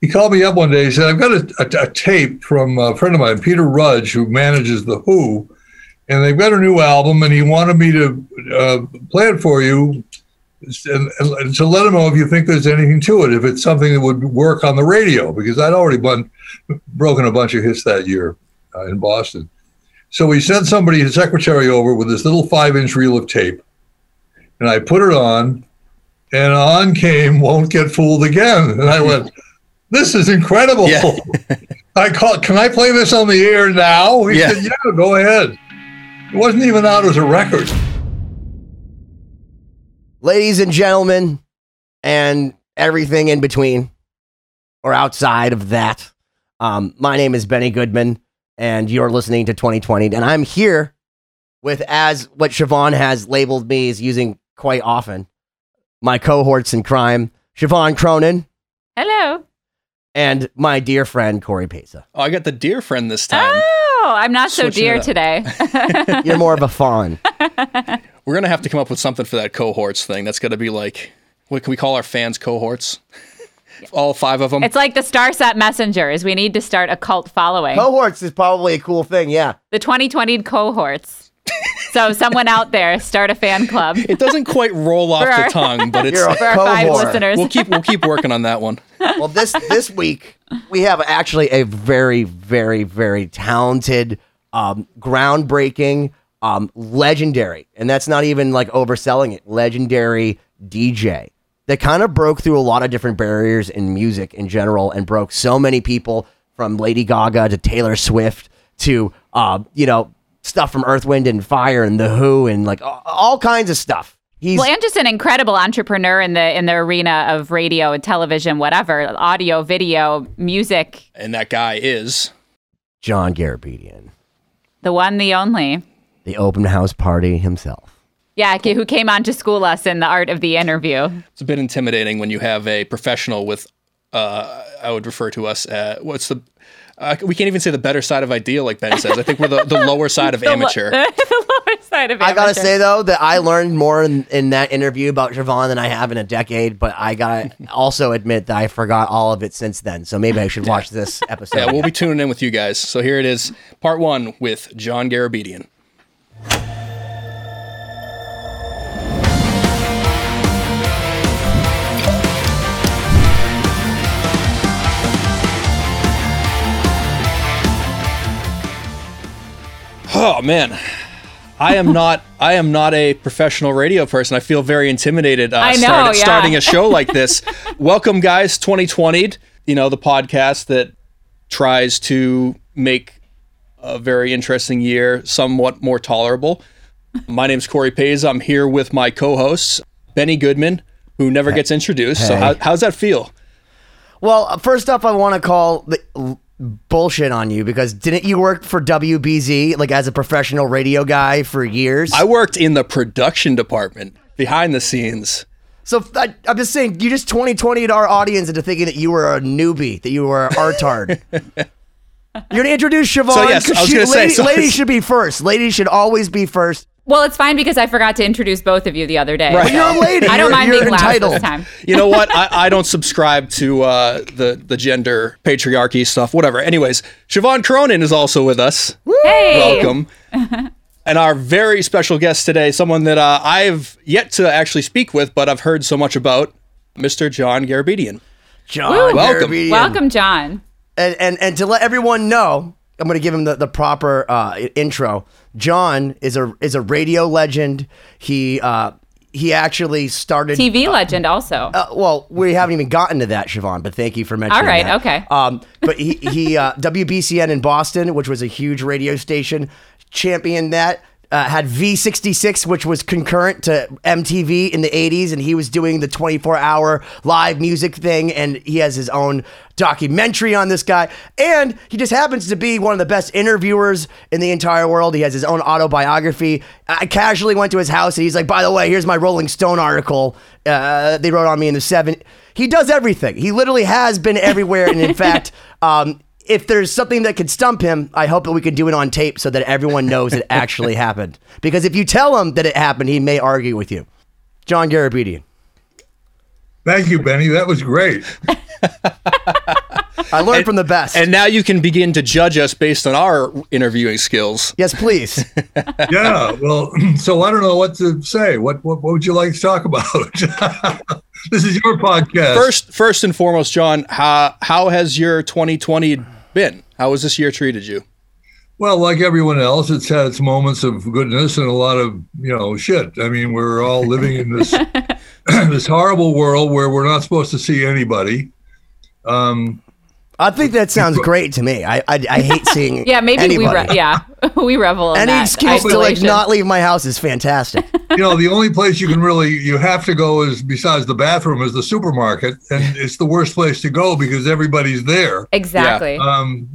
He called me up one day. He said, "I've got a, a, a tape from a friend of mine, Peter Rudge, who manages the Who, and they've got a new album, and he wanted me to uh, play it for you, and, and to let him know if you think there's anything to it, if it's something that would work on the radio, because I'd already bun- broken a bunch of hits that year uh, in Boston. So he sent somebody, his secretary, over with this little five-inch reel of tape, and I put it on, and on came "Won't Get Fooled Again," and I went. This is incredible. Yeah. I call. Can I play this on the air now? He Yeah. said, "Yeah, go ahead." It wasn't even out as a record. ladies and gentlemen, and everything in between or outside of that. Um, my name is Benny Goodman, and you're listening to 2020. And I'm here with, as what Siobhan has labeled me as using quite often, my cohorts in crime, Siobhan Cronin, Hello. And my dear friend, Corey Pesa. Oh, I got the dear friend this time. Oh, I'm not so Switching it dear today. You're more of a fawn. We're gonna have to come up with something for that cohorts thing. That's gonna be like, what can we call our fans cohorts? All five of them. it's like the Starset Messengers. We need to start a cult following. Cohorts is probably a cool thing, yeah. the 2020 cohorts. So someone out there, start a fan club it doesn't quite roll off For our- the tongue, but it's You're a for our five cohort. listeners. we'll keep we'll keep working on that one. well this this week we have actually a very very very talented um, groundbreaking um, legendary and that's not even like overselling it legendary dj that kind of broke through a lot of different barriers in music in general and broke so many people from lady gaga to taylor swift to uh, you know stuff from earth wind and fire and the who and like all, all kinds of stuff he's well, and just an incredible entrepreneur in the in the arena of radio and television, whatever, audio, video, music. And that guy is john garabedian The one, the only. the open house party himself Yeah, who came on to school us in the art of the interview. it's a bit intimidating when you have a professional with uh I would refer to us uh what's the uh, we can't even say the better side of ideal, like Ben says. I think we're the, the lower side of The lo- amateur. the lower side of I gotta say though that I learned more in, in that interview about Javon than I have in a decade, but I gotta also admit that I forgot all of it since then. So maybe I should watch this episode. Yeah, we'll be tuning in with you guys. So here it is, part one with John Garabedian. Oh man, I am not. I am not a professional radio person. I feel very intimidated. Uh, I know, start- yeah. starting a show like this. Welcome, guys. 2020. You know the podcast that tries to make a very interesting year somewhat more tolerable. My name's Corey Pays. I'm here with my co-hosts Benny Goodman, who never gets introduced. So how, how's that feel? Well, first up, I want to call the l- bullshit on you because didn't you work for WBZ like as a professional radio guy for years? I worked in the production department, behind the scenes. so I, I'm just saying, you just 2020'd our audience into thinking that you were a newbie, that you were an artard. You're gonna introduce Siobhan. So, yes, 'cause I was she- gonna say, lady- so- ladies should be first. Ladies should always be first. Well, it's fine because I forgot to introduce both of you the other day. But you're a lady. I don't You're- mind you're being last entitled. this time. You know what? I, I don't subscribe to uh, the the gender patriarchy stuff. Whatever. Anyways, Siobhan Cronin is also with us. Hey, Welcome. and our very special guest today, someone that uh, I've yet to actually speak with, but I've heard so much about, Mr. John Garabedian. John Welcome. Garabedian. Welcome, John. and and and to let everyone know, I'm going to give him the, the proper uh, intro. John is a is a radio legend. He uh, he actually started TV legend also. Uh, well, we haven't even gotten to that, Siobhan, but thank you for mentioning that. All right, that. okay. Um, but he, he uh, WBCN in Boston, which was a huge radio station, championed that. Uh, had V66, which was concurrent to MTV in the 80s, and he was doing the 24 hour live music thing. And he has his own documentary on this guy. And he just happens to be one of the best interviewers in the entire world. He has his own autobiography. I casually went to his house, and he's like, by the way, here's my Rolling Stone article uh, they wrote on me in the 70s. He does everything. He literally has been everywhere. And in fact, um, if there's something that could stump him, I hope that we can do it on tape so that everyone knows it actually happened. Because if you tell him that it happened, he may argue with you. John Garabedian. Thank you, Benny. That was great. I learned from the best. And now you can begin to judge us based on our interviewing skills. yes, please. Yeah. Well, so I don't know what to say. What what, what would you like to talk about? this is your podcast. First, first and foremost, John, how how has your 2020 been? How has this year treated you? Well, like everyone else, it's had its moments of goodness and a lot of you know shit. I mean, we're all living in this this horrible world where we're not supposed to see anybody. Um, I think that sounds great to me. I I, I hate seeing yeah, maybe anybody. we re- yeah we revel in Any that excuse to like not leave my house is fantastic. you know, the only place you can really you have to go is besides the bathroom is the supermarket, and it's the worst place to go because everybody's there. exactly. Um,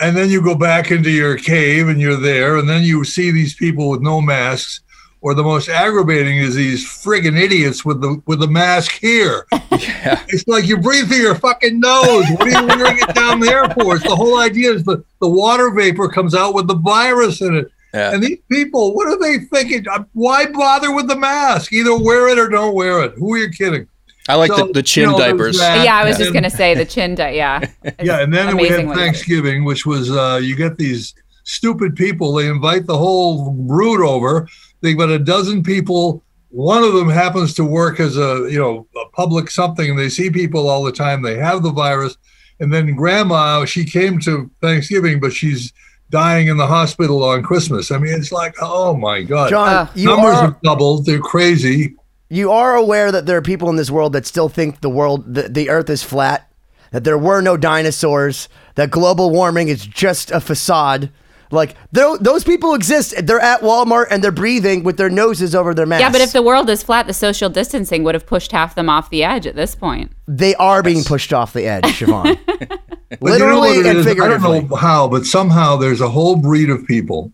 and then you go back into your cave and you're there, and then you see these people with no masks. Or the most aggravating is these friggin' idiots with the with the mask here. Yeah. It's like you breathe through your fucking nose. What are you wearing it down there for? It's the whole idea is the, the water vapor comes out with the virus in it. Yeah. And these people, what are they thinking? Uh, Why bother with the mask? Either wear it or don't wear it. Who are you kidding? I like So, the, the chin you know, diapers. yeah, I was And just gonna say the chin di- yeah. yeah, and then we had what you did. Thanksgiving, which was uh, you get these stupid people. They invite the whole brood over. They got a dozen people. One of them happens to work as a you know a public something, and they see people all the time. They have the virus, and then Grandma, she came to Thanksgiving, but she's dying in the hospital on Christmas. I mean, it's like, oh my god, John, Uh, you numbers are have doubled. They're crazy. you are aware that there are people in this world that still think the world the, the earth is flat, that there were no dinosaurs, that global warming is just a facade. Like tho- those people exist. They're at Walmart and they're breathing with their noses over their masks. Yeah, but if the world is flat, the social distancing would have pushed half them off the edge at this point. they are being pushed off the edge, Siobhan. But you know Literally and is? I don't know how, but somehow there's a whole breed of people,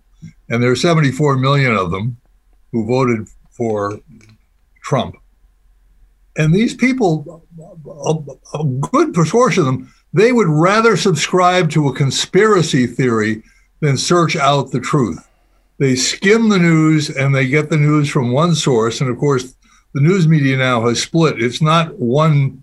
and there are 74 million of them who voted for Trump. And these people, a, a good proportion of them, they would rather subscribe to a conspiracy theory than search out the truth. They skim the news and they get the news from one source. And of course, the news media now has split. It's not one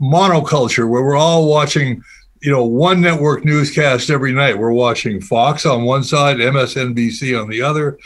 monoculture where we're all watching you know one network newscast every night we're watching fox on one side msnbc on the other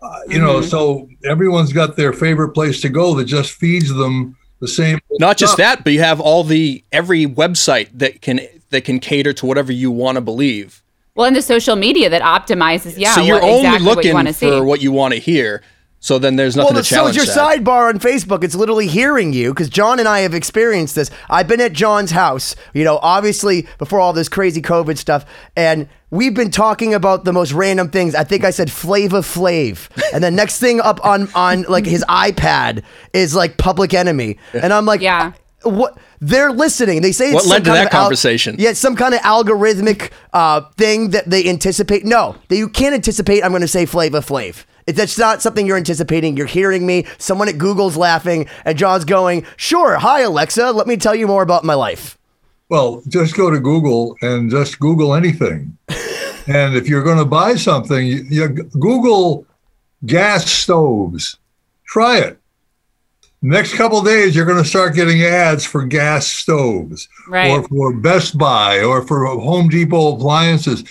uh, you know so everyone's got their favorite place to go that just feeds them the same Not just that, but you have all the every website that can that can cater to whatever you want to believe. Well, in the social media that optimizes, yeah, so you're what, only exactly what you looking for see. what you want to hear. So then there's nothing Well, to so challenge is your that. sidebar on Facebook. It's literally hearing you because John and I have experienced this. I've been at John's house, you know, obviously before all this crazy COVID stuff, and we've been talking about the most random things. I think I said Flava Flav, and the next thing up on on like his iPad is like Public Enemy, and I'm like, Yeah. What they're listening. They say it's What some led to kind that of al- conversation? yeah, some kind of algorithmic uh, thing that they anticipate. No, that you can't anticipate. I'm going to say Flava Flav. It, that's not something you're anticipating. You're hearing me. Someone at Google's laughing, and John's going, "Sure, hi Alexa. Let me tell you more about my life." well just go to google and just google anything and if you're going to buy something you, you google gas stoves try it next couple days you're going to start getting ads for gas stoves Right. or for best buy or for home depot appliances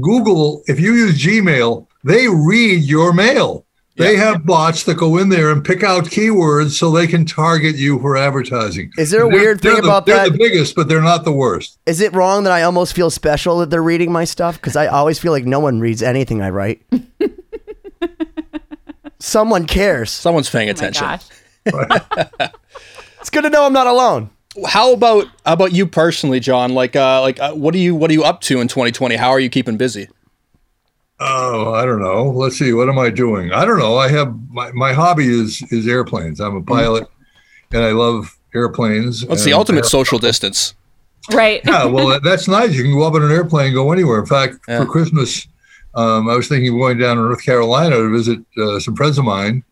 google if you use gmail they read your mail they have bots that go in there and pick out keywords so they can target you for advertising. Is there a They're- weird they're thing the- about they're that? the biggest, but they're not the worst. Is it wrong that I almost feel special that they're reading my stuff? Because I always feel like no one reads anything I write. Someone cares. Someone's paying oh my attention. gosh. It's good to know I'm not alone. How about how about you personally, John? Like, uh, like, uh, what are you what are you up to in 2020? How are you keeping busy? Oh, I don't know. Let's see. What am I doing? I don't know. I have my, my hobby is is airplanes. I'm a pilot, and I love airplanes. What's the and- ultimate social distance? Right. Yeah, well, that- that's nice. You can go up in an airplane and go anywhere. In fact, Yeah. for Christmas, um, I was thinking of going down to North Carolina to visit uh, some friends of mine,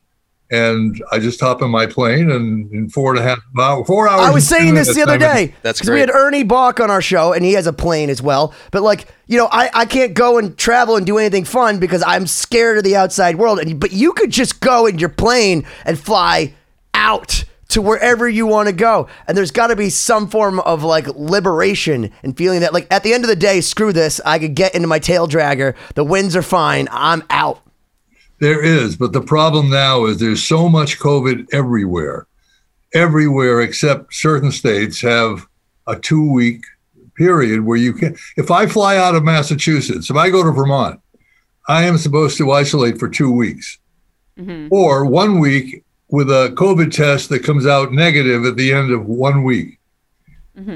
and I just hop in my plane and in four and a half hours, four hours. I was saying this the other I'm in- day. That's 'cause We had. Ernie Boch on our show, and he has a plane as well. But like, you know, I, I can't go and travel and do anything fun because I'm scared of the outside world. And but you could just go in your plane and fly out to wherever you want to go. And there's got to be some form of like liberation and feeling that like at the end of the day, screw this. I could get into my tail dragger. The winds are fine. I'm out. There is, but the problem now is there's so much COVID everywhere. Everywhere except certain states have a two week period where you can. If I fly out of Massachusetts, if I go to Vermont, I am supposed to isolate for two weeks mm-hmm. or one week with a COVID test that comes out negative at the end of one week.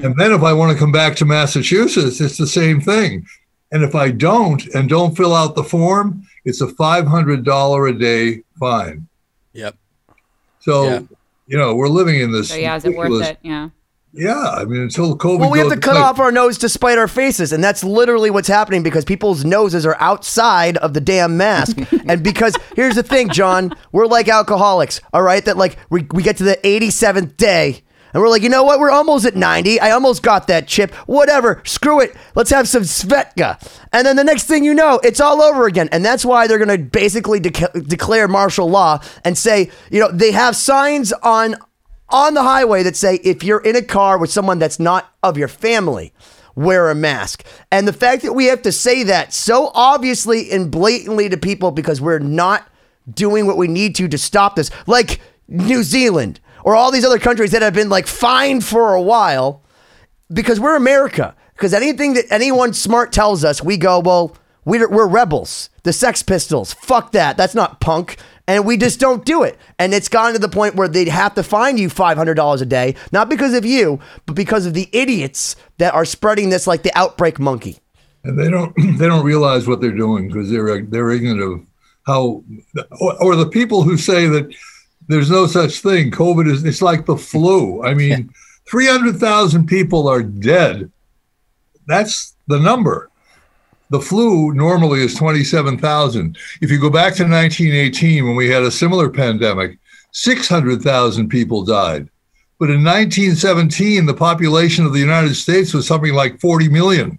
And then if I want to come back to Massachusetts, it's the same thing. And if I don't and don't fill out the form, it's a $500 a day fine. Yep. So, Yeah. you know, we're living in this. So yeah, is it worth it? Yeah. Yeah. I mean, until COVID. Well, we have to cut away- off our nose to spite our faces, and that's literally what's happening because people's noses are outside of the damn mask. and because here's the thing, John, we're like alcoholics, all right? That like we, we get to the 87th day. And we're like, you know what? We're almost at 90. I almost got that chip. Whatever. Screw it. Let's have some Svedka. And then the next thing you know, it's all over again. And that's why they're going to basically dec- declare martial law and say, you know, they have signs on on the highway that say if you're in a car with someone that's not of your family, wear a mask. And the fact that we have to say that so obviously and blatantly to people because we're not doing what we need to to stop this, like New Zealand or all these other countries that have been like fined for a while because we're America. Because anything that anyone smart tells us, we go, well, we're, we're rebels. The Sex Pistols, fuck that. That's not punk. And we just don't do it. And it's gotten to the point where they'd have to fine you $500 a day, not because of you, but because of the idiots that are spreading this like the outbreak monkey. and they don't they don't realize what they're doing because they're they're ignorant of how or, or the people who say that there's no such thing. Covid is it's like the flu. I mean 300,000 people are dead. That's the number. The flu normally is 27,000 if you go back to 1918 when we had a similar pandemic 600,000 people died. But in 1917 the population of the united states was something like 40 million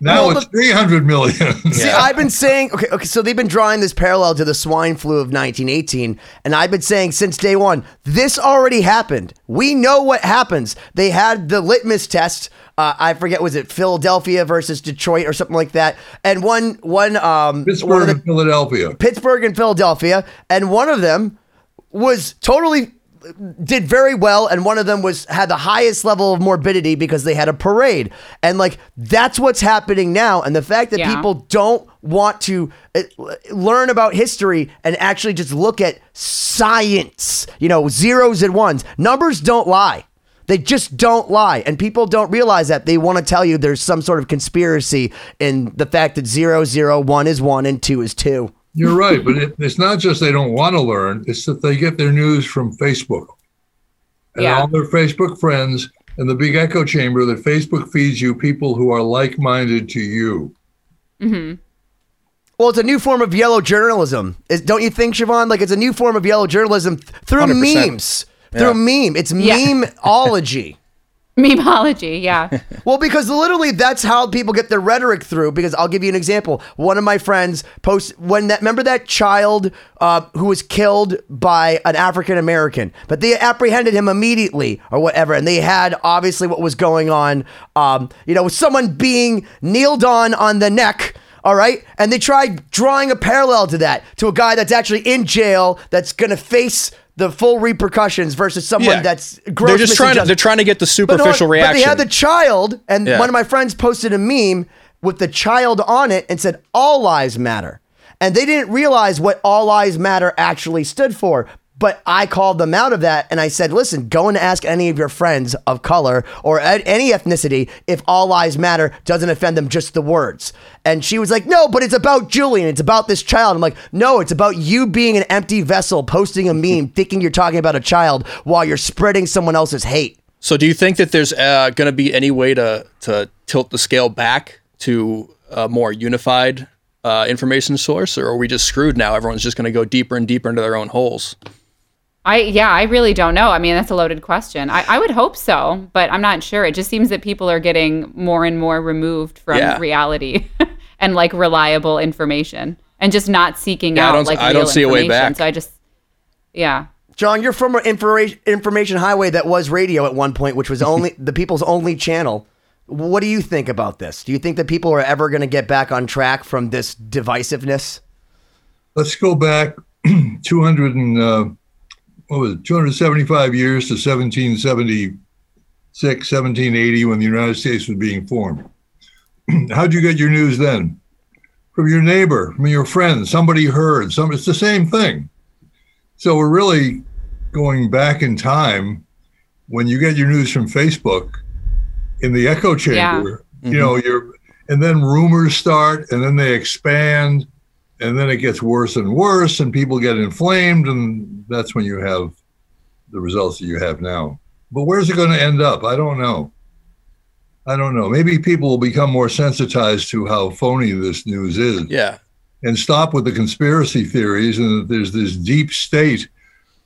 now it's 300 million. See, I've been saying, okay, okay, so they've been drawing this parallel to the swine flu of 1918, and I've been saying since day one, this already happened. We know what happens. They had the litmus test. Uh, I forget, was it Philadelphia versus Detroit or something like that? And one, one, um, Pittsburgh of the, and Philadelphia. Pittsburgh and Philadelphia, and one of them was totally did very well and one of them was had the highest level of morbidity because they had a parade and like that's what's happening now and the fact that Yeah. people don't want to uh, learn about history and actually just look at science you know zeros and ones numbers don't lie they just don't lie. And people don't realize that. They want to tell you there's some sort of conspiracy in the fact that zero, zero, one is one and two is two. You're right, but it, it's not just they don't want to learn; it's that they get their news from Facebook and Yeah. all their Facebook friends and the big echo chamber that Facebook feeds you people who are like-minded to you. Mhm. Well, it's a new form of yellow journalism. Is, don't you think, Siobhan? Like it's a new form of yellow journalism th- through 100%. memes. Through meme. It's Yeah. memeology. Memeology, yeah. well, because literally that's how people get their rhetoric through. Because I'll give you an example. One of my friends post when that remember that child uh, who was killed by an African American, but they apprehended him immediately or whatever, and they had obviously what was going on. Um, you know, with someone being kneeled on on the neck. All right. And they tried drawing a parallel to that, to a guy that's actually in jail that's going to face the full repercussions versus someone Yeah. that's gross They're just trying to, they're trying to get the But superficial but reaction. they had the child, and Yeah. one of my friends posted a meme with the child on it and said, All lives matter. And they didn't realize what All Lives Matter actually stood for. But I called them out of that and I said, listen, go and ask any of your friends of color or any ethnicity if all lives matter doesn't offend them, just the words. And she was like, no, but it's about Julian. It's about this child. I'm like, no, it's about you being an empty vessel, posting a meme, thinking you're talking about a child while you're spreading someone else's hate. So, do you think that there's uh, going to be any way to to tilt the scale back to a more unified uh, information source, or are we just screwed now? Everyone's just going to go deeper and deeper into their own holes. I yeah, I really don't know. I mean, that's a loaded question. I, I would hope so, but I'm not sure. It just seems that people are getting more and more removed from Yeah. reality and like reliable information, and just not seeking Yeah, I out don't- like I don't see a way information. back. So I just yeah. John, you're from an information information highway that was radio at one point, which was only the people's only channel. What do you think about this? Do you think that people are ever going to get back on track from this divisiveness? Let's go back 200 and uh, what was it, 275 years to 1776, 1780, when the United States was being formed. How'd you get your news then? From your neighbor, from your friend, somebody heard. Some, it's the same thing. So we're really going back in time when you get your news from Facebook in the echo chamber. Yeah. You mm-hmm. know, you're, and then rumors start, and then they expand, and then it gets worse and worse, and people get inflamed, and that's when you have the results that you have now. But where's it going to end up? I don't know. I don't know. Maybe people will become more sensitized to how phony this news is Yeah, and stop with the conspiracy theories and that there's this deep state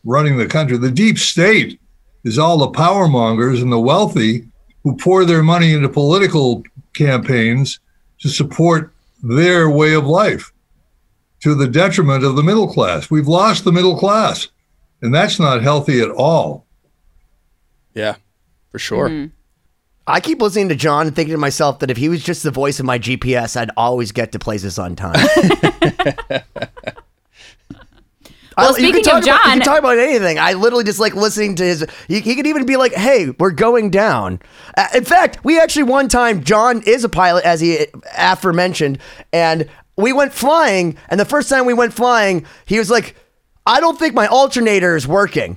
running the country. The deep state is all the power mongers and the wealthy who pour their money into political campaigns to support their way of life to the detriment of the middle class. We've lost the middle class, and that's not healthy at all. yeah, for sure. Mm-hmm. I keep listening to John and thinking to myself that if he was just the voice of my GPS, I'd always get to places on time. Well, I- you speaking can talk of about, you can talk about anything. I literally just like listening to his. He, he could even be like, "Hey, we're going down." Uh, in fact, we actually one time John is a pilot, as he aforementioned, and we went flying. And the first time we went flying, he was like, "I don't think my alternator is working,"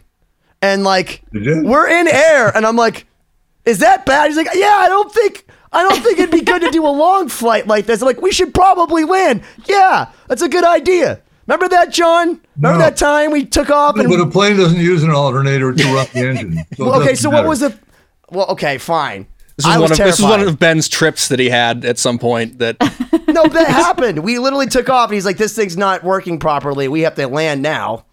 and like we're in air, and I'm like, "Is that bad?" He's like, "Yeah, I don't think." I don't think it'd be good to do a long flight like this. I'm like, we should probably land. Yeah, that's a good idea. Remember that, John? Remember No. that time we took off and But a plane doesn't use an alternator to run the engine. So well, okay, so what was the? Well, okay, fine. This was, I one was of this was one of Ben's trips that he had at some point. That No, that happened. We literally took off, and he's like, "This thing's not working properly. We have to land now."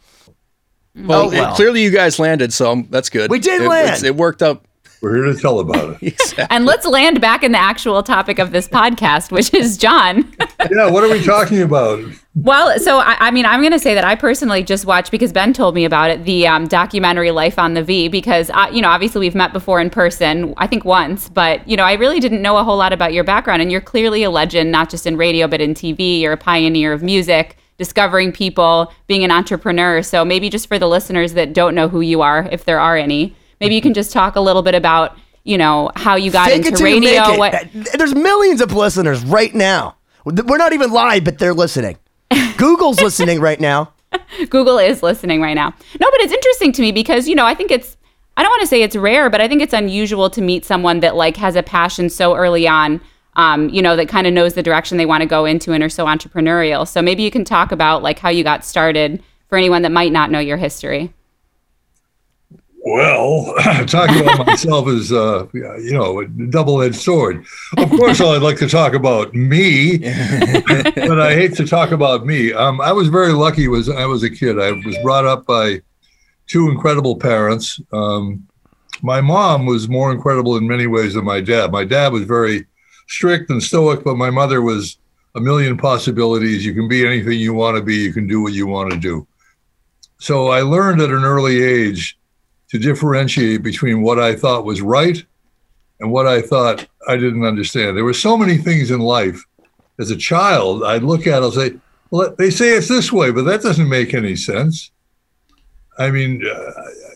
well, Oh, well. it- clearly you guys landed, so that's good. We did It- land. It worked out. We're here to tell about it. And let's land back in the actual topic of this podcast, which is John. yeah, what are we talking about? Well, so I, I mean, I'm going to say that I personally just watched because Ben told me about it, the um, documentary Life on the V, because, uh, you know, obviously we've met before in person, I think once, but, you know, I really didn't know a whole lot about your background. And you're clearly a legend, not just in radio, but in TV. You're a pioneer of music, discovering people, being an entrepreneur. So maybe just for the listeners that don't know who you are, if there are any, maybe you can just talk a little bit about, you know, how you got Fake into till you make radio. What, Uh, There's millions of listeners right now. We're not even live, but they're listening. Google's listening right now. Google is listening right now. No, but it's interesting to me because, you know, I think it's I don't want to say it's rare, but I think it's unusual to meet someone that like has a passion so early on, um, you know, that kind of knows the direction they want to go into and are so entrepreneurial. So maybe you can talk about like how you got started for anyone that might not know your history. Well, talking about myself is, uh, you know, a double-edged sword. Of course, I'd like to talk about me, but I hate to talk about me. Um, I was very lucky. Was I was a kid. I was brought up by two incredible parents. Um, my mom was more incredible in many ways than my dad. My dad was very strict and stoic, but my mother was a million possibilities. You can be anything you want to be. You can do what you want to do. So I learned at an early age to differentiate between what I thought was right and what I thought I didn't understand. There were so many things in life. As a child, I'd look at and say, well, they say it's this way, but that doesn't make any sense. I mean, uh,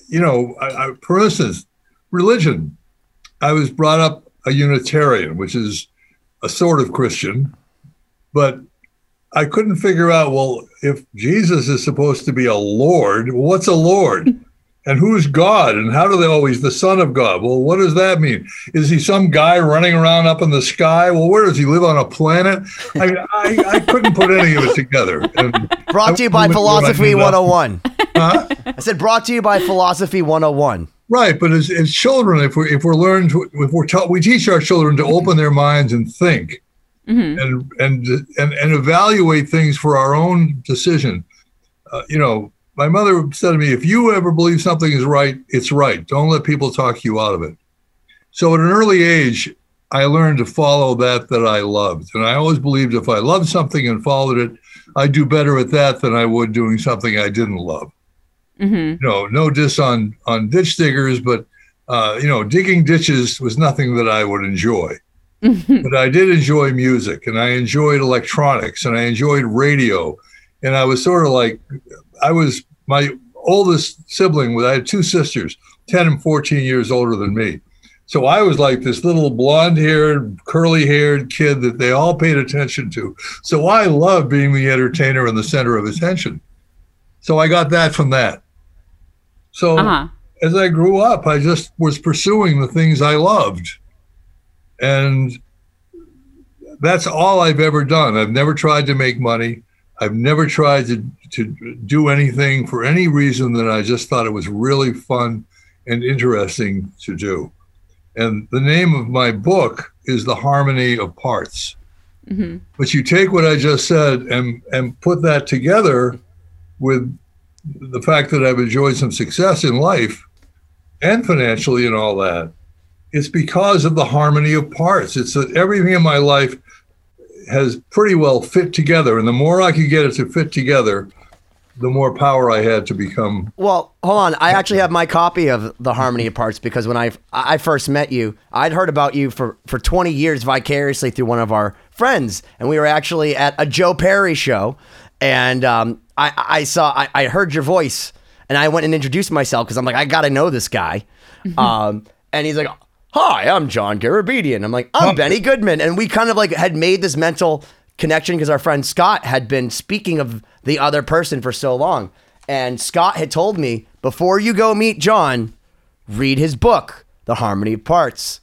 you know, I, I, for instance, religion. I was brought up a Unitarian, which is a sort of Christian, but I couldn't figure out, well, if Jesus is supposed to be a Lord, what's a Lord? and who's God? And how do they always the Son of God? Well, what does that mean? Is he some guy running around up in the sky? Well, where does he live on a planet? I mean, I, I couldn't put any of it together. And Brought to you by Philosophy 101. Huh? I said brought to you by Philosophy 101. Right, but as, as children, if we're if we're learned if we're taught, we teach our children to open their minds and think, and and and and evaluate things for our own decision. Uh, you know, my mother said to me, "If you ever believe something is right, it's right. Don't let people talk you out of it." So at an early age, I learned to follow that that I loved, and I always believed if I loved something and followed it, I'd do better at that than I would doing something I didn't love you know, no diss on on ditch diggers, but uh, you know, digging ditches was nothing that I would enjoy. but I did enjoy music, and I enjoyed electronics, and I enjoyed radio, and I was sort of like, I was my oldest sibling. I had two sisters, ten and fourteen years older than me. So I was like this little blonde-haired, curly-haired kid that they all paid attention to. So I loved being the entertainer and the center of attention. So I got that from that. So Uh-huh. as I grew up, I just was pursuing the things I loved. And that's all I've ever done. I've never tried to make money. I've never tried to, to do anything for any reason that I just thought it was really fun and interesting to do. And the name of my book is The Harmony of Parts. Mm-hmm. But you take what I just said and, and put that together with the fact that I've enjoyed some success in life and financially and all that, it's because of the harmony of parts. It's that everything in my life has pretty well fit together. And the more I could get it to fit together, the more power I had to become. Well, hold on. I actually have my copy of the Harmony of Parts because when I I first met you, I'd heard about you for for 20 years vicariously through one of our friends, and we were actually at a Joe Perry show, and um, I I saw I, I heard your voice, and I went and introduced myself because I'm like I got to know this guy, um, and he's like. Hi, I'm John Garabedian. I'm like, I'm Benny Goodman. And we kind of like had made this mental connection because our friend Scott had been speaking of the other person for so long. And Scott had told me, before you go meet John, read his book, The Harmony of Parts.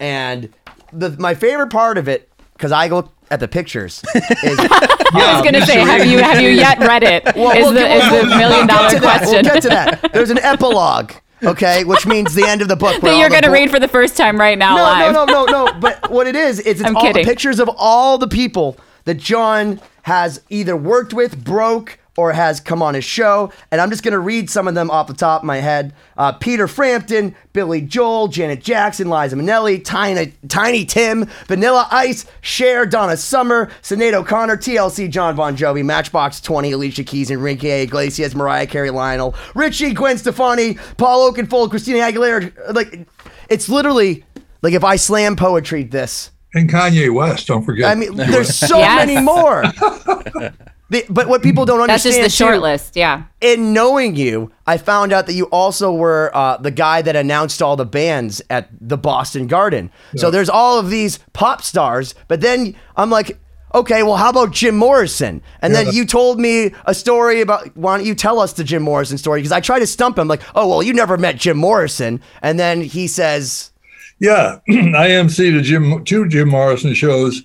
And the, my favorite part of it, because I look at the pictures, is I um, was gonna say, have you have you yet read it? Is Well, the we'll- is the we'll million get dollar to that. question We'll get to that. There's an epilogue, okay, which means the end of the book. that you're gonna bo- read for the first time right now no, live? No, no, no, no. But what it is, is it's I'm all kidding. the pictures of all the people that John has either worked with, broke, or has come on his show. And I'm just going to read some of them off the top of my head. Uh, Peter Frampton, Billy Joel, Janet Jackson, Liza Minnelli, Tiny, Tiny Tim, Vanilla Ice, Cher, Donna Summer, Sinead O'Connor, TLC, John Bon Jovi, Matchbox 20, Alicia Keys, Enrique Iglesias, Mariah Carey, Lionel, Richie, Gwen Stefani, Paul Oakenfold, Christina Aguilera. Like, it's literally like if I slam poetry this. And Kanye West, don't forget. I mean, there's so Yes. many more. The- but what people don't understand—that's understand just the short too, list. Yeah. in knowing you, I found out that you also were uh, the guy that announced all the bands at the Boston Garden. So there's all of these pop stars, but then I'm like, okay, well, how about Jim Morrison? And then you told me a story about, why don't you tell us the Jim Morrison story? Because I tried to stump him, like, oh, well, you never met Jim Morrison. And then he says, Yeah, I emceed a Jim two Jim Morrison shows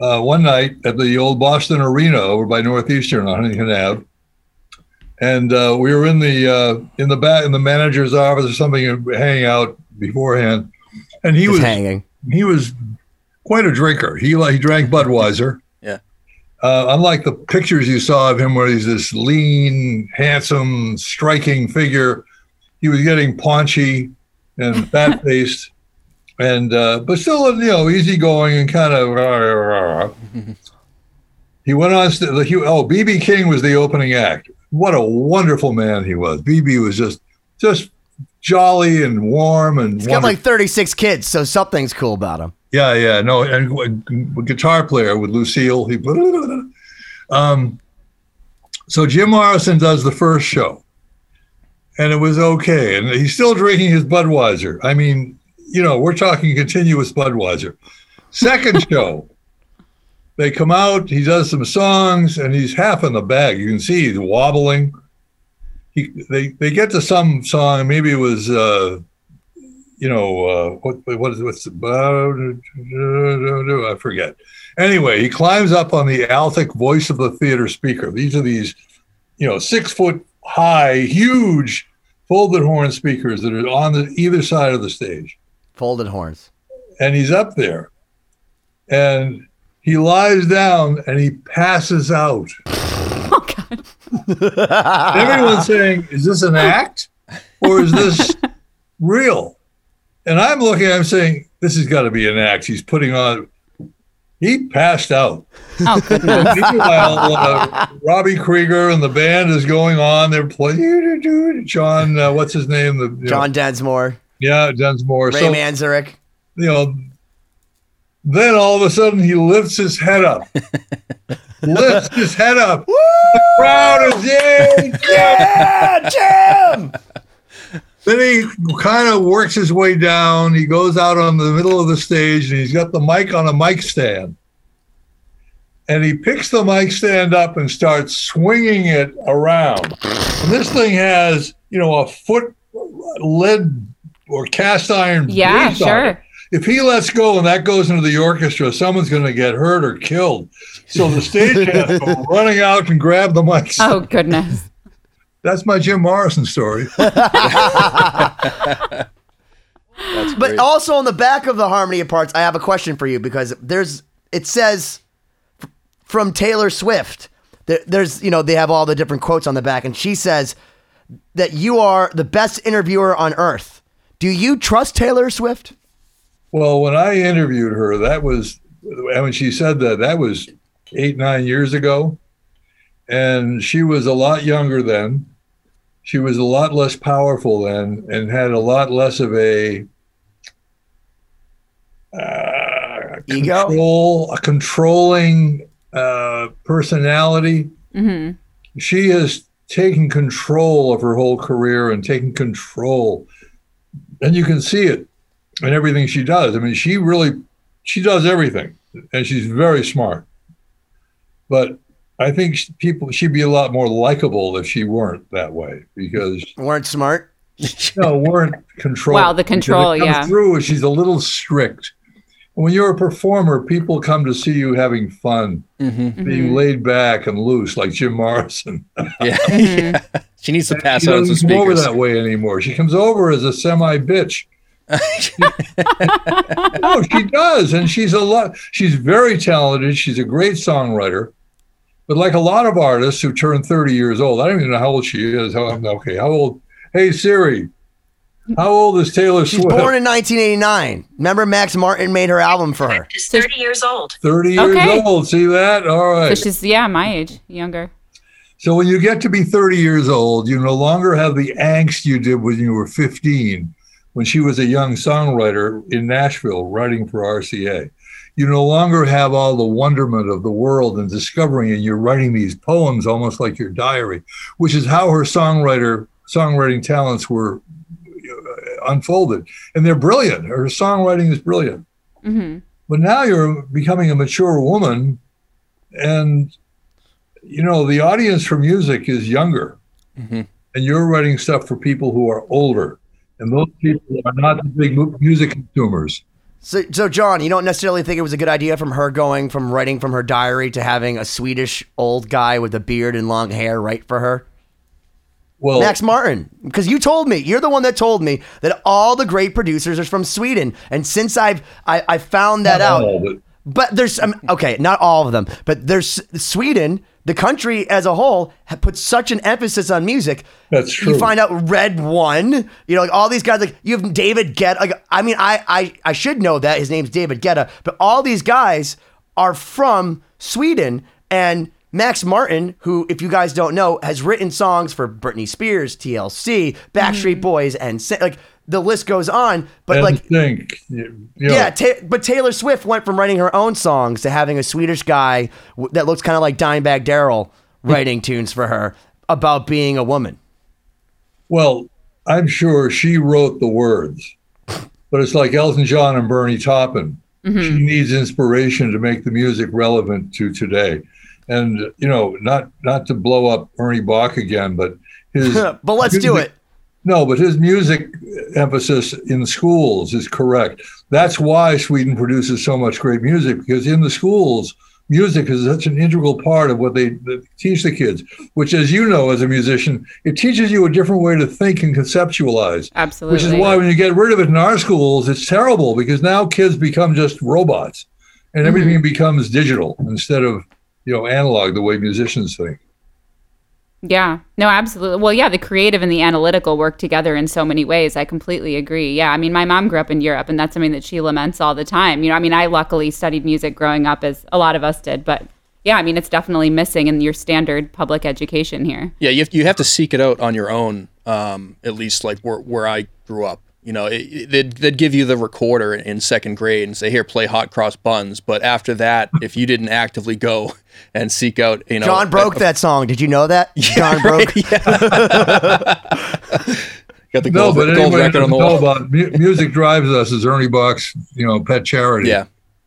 uh, one night at the old Boston Arena over by Northeastern on Huntington Ave, and uh, we were in the uh, in the back in the manager's office or something, and hanging out beforehand, and he just was hanging. he was quite a drinker. He like he drank Budweiser. Yeah. Uh, unlike the pictures you saw of him, where he's this lean, handsome, striking figure, he was getting paunchy and fat faced, and uh, but still, you know, easygoing and kind of. he went on. St- the, he, oh, BB King was the opening act. What a wonderful man he was. BB was just just jolly and warm and He's got like 36 kids, so something's cool about him. Yeah, yeah, no, and a guitar player with Lucille. He, um, so Jim Morrison does the first show, and it was okay, and he's still drinking his Budweiser. I mean, you know, we're talking continuous Budweiser. Second show, they come out. He does some songs, and he's half in the bag. You can see he's wobbling. He they they get to some song. Maybe it was. Uh, you know uh, what what is what's the, I forget. Anyway, he climbs up on the Altec voice of the theater speaker. These are these, you know, six foot high, huge folded horn speakers that are on the either side of the stage. Folded horns. And he's up there, and he lies down and he passes out. Oh God. Everyone's saying, "Is this an act, or is this real?" And I'm looking, I'm saying, "This has got to be an act." He's putting on. He passed out. Oh. Meanwhile, uh, Robbie Krieger and the band is going on. They're playing. John, uh, what's his name? The, John know, Densmore, yeah, Dunsmore. Ray So, Manzarek. you know, then all of a sudden he lifts his head up. lifts his head up. The crowd is yay! Yeah, Jim. Then he kind of works his way down. He goes out on the middle of the stage and he's got the mic on a mic stand. And he picks the mic stand up and starts swinging it around. And this thing has, you know, a foot uh, lead or cast iron. Yeah, base on it. sure. If he lets go and that goes into the orchestra, someone's going to get hurt or killed. So the stage has to go running out and grab the mic. Oh goodness. That's my Jim Morrison story. But also on the back of the harmony of parts, I have a question for you because there's it says from Taylor Swift. There, there's you know they have all the different quotes on the back, and she says that you are the best interviewer on earth. Do you trust Taylor Swift? Well, when I interviewed her, that was, and when she said that, that was eight, nine years ago. And she was a lot younger then. She was a lot less powerful then and had a lot less of a uh, control, a controlling uh, personality. hmm She has taken control of her whole career and taken control. And you can see it in everything she does. I mean, she really she does everything, and she's very smart. But I think she- people she'd be a lot more likable if she weren't that way because Weren't smart. no weren't control. Wow, the control, Because it comes yeah. Through she's a little strict. When you're a performer, people come to see you having fun, Mhm. being laid back and loose, like Jim Morrison. Yeah. Mm-hmm. She needs to pass out some doesn't come over that way anymore. She comes over as a semi bitch. no, she does, and she's a lot. She's very talented. She's a great songwriter, but like a lot of artists who turn thirty years old, I don't even know how old she is. How, okay, how old? Hey Siri, how old is Taylor Swift? She's Swift? born in 1989. Remember, Max Martin made her album for her. is 30 years old. Thirty years Okay. old. See that? All right. So right. she's yeah, my age, younger. So when you get to be 30 years old, you no longer have the angst you did when you were 15, when she was a young songwriter in Nashville writing for RCA. You no longer have all the wonderment of the world and discovering, and you're writing these poems almost like your diary, which is how her songwriter songwriting talents were unfolded. And they're brilliant. Her songwriting is brilliant. hmm But now you're becoming a mature woman, and you know the audience for music is younger, Mhm. and you're writing stuff for people who are older, and those people are not the big music consumers. So, so John, you don't necessarily think it was a good idea from her going from writing from her diary to having a Swedish old guy with a beard and long hair write for her? Well, Max Martin, because you told me you're the one that told me that all the great producers are from Sweden, and since I've I, I found that not out, all, but but there's um, okay, not all of them, but there's Sweden, the country as a whole, puts such an emphasis on music. That's true. You find out Red One, you know, like all these guys, like you have David Guetta. Like I mean, I I I should know that his name's David Guetta, but all these guys are from Sweden and. Max Martin, who, if you guys don't know, has written songs for Britney Spears, TLC, Backstreet mm-hmm. Boys, and like the list goes on. But and like, think, you know, yeah, ta- but Taylor Swift went from writing her own songs to having a Swedish guy w- that looks kind of like Dimebag Darrell writing tunes for her about being a woman. well, I'm sure she wrote the words, but it's like Elton John and Bernie Taupin. Mm-hmm. She needs inspiration to make the music relevant to today. And you know, not not to blow up Ernie Boch again, but his but let's do it. No, but his music emphasis in schools is correct. That's why Sweden produces so much great music because in the schools, music is such an integral part of what they, they teach the kids. Which, as you know, as a musician, it teaches you a different way to think and conceptualize. Absolutely. Which is why when you get rid of it in our schools, it's terrible because now kids become just robots, and mm-hmm. everything becomes digital instead of you know analog the way musicians think. Yeah, no, absolutely. Well, yeah, the creative and the analytical work together in so many ways. I completely agree. Yeah, I mean, my mom grew up in Europe, and that's something that she laments all the time. You know, I mean, I luckily studied music growing up, as a lot of us did, but yeah, I mean, it's definitely missing in your standard public education here. Yeah, you have, you have to seek it out on your own. Um, at least like where where I grew up. You know, it, it, they'd, they'd give you the recorder in second grade and say, "Here, play Hot Cross Buns." But after that, if you didn't actively go and seek out, you know, John broke a- that song. Did you know that? John broke. got the No, gold, but gold record on the wall. about mu- music drives us is Ernie Boch's you know pet charity. Yeah,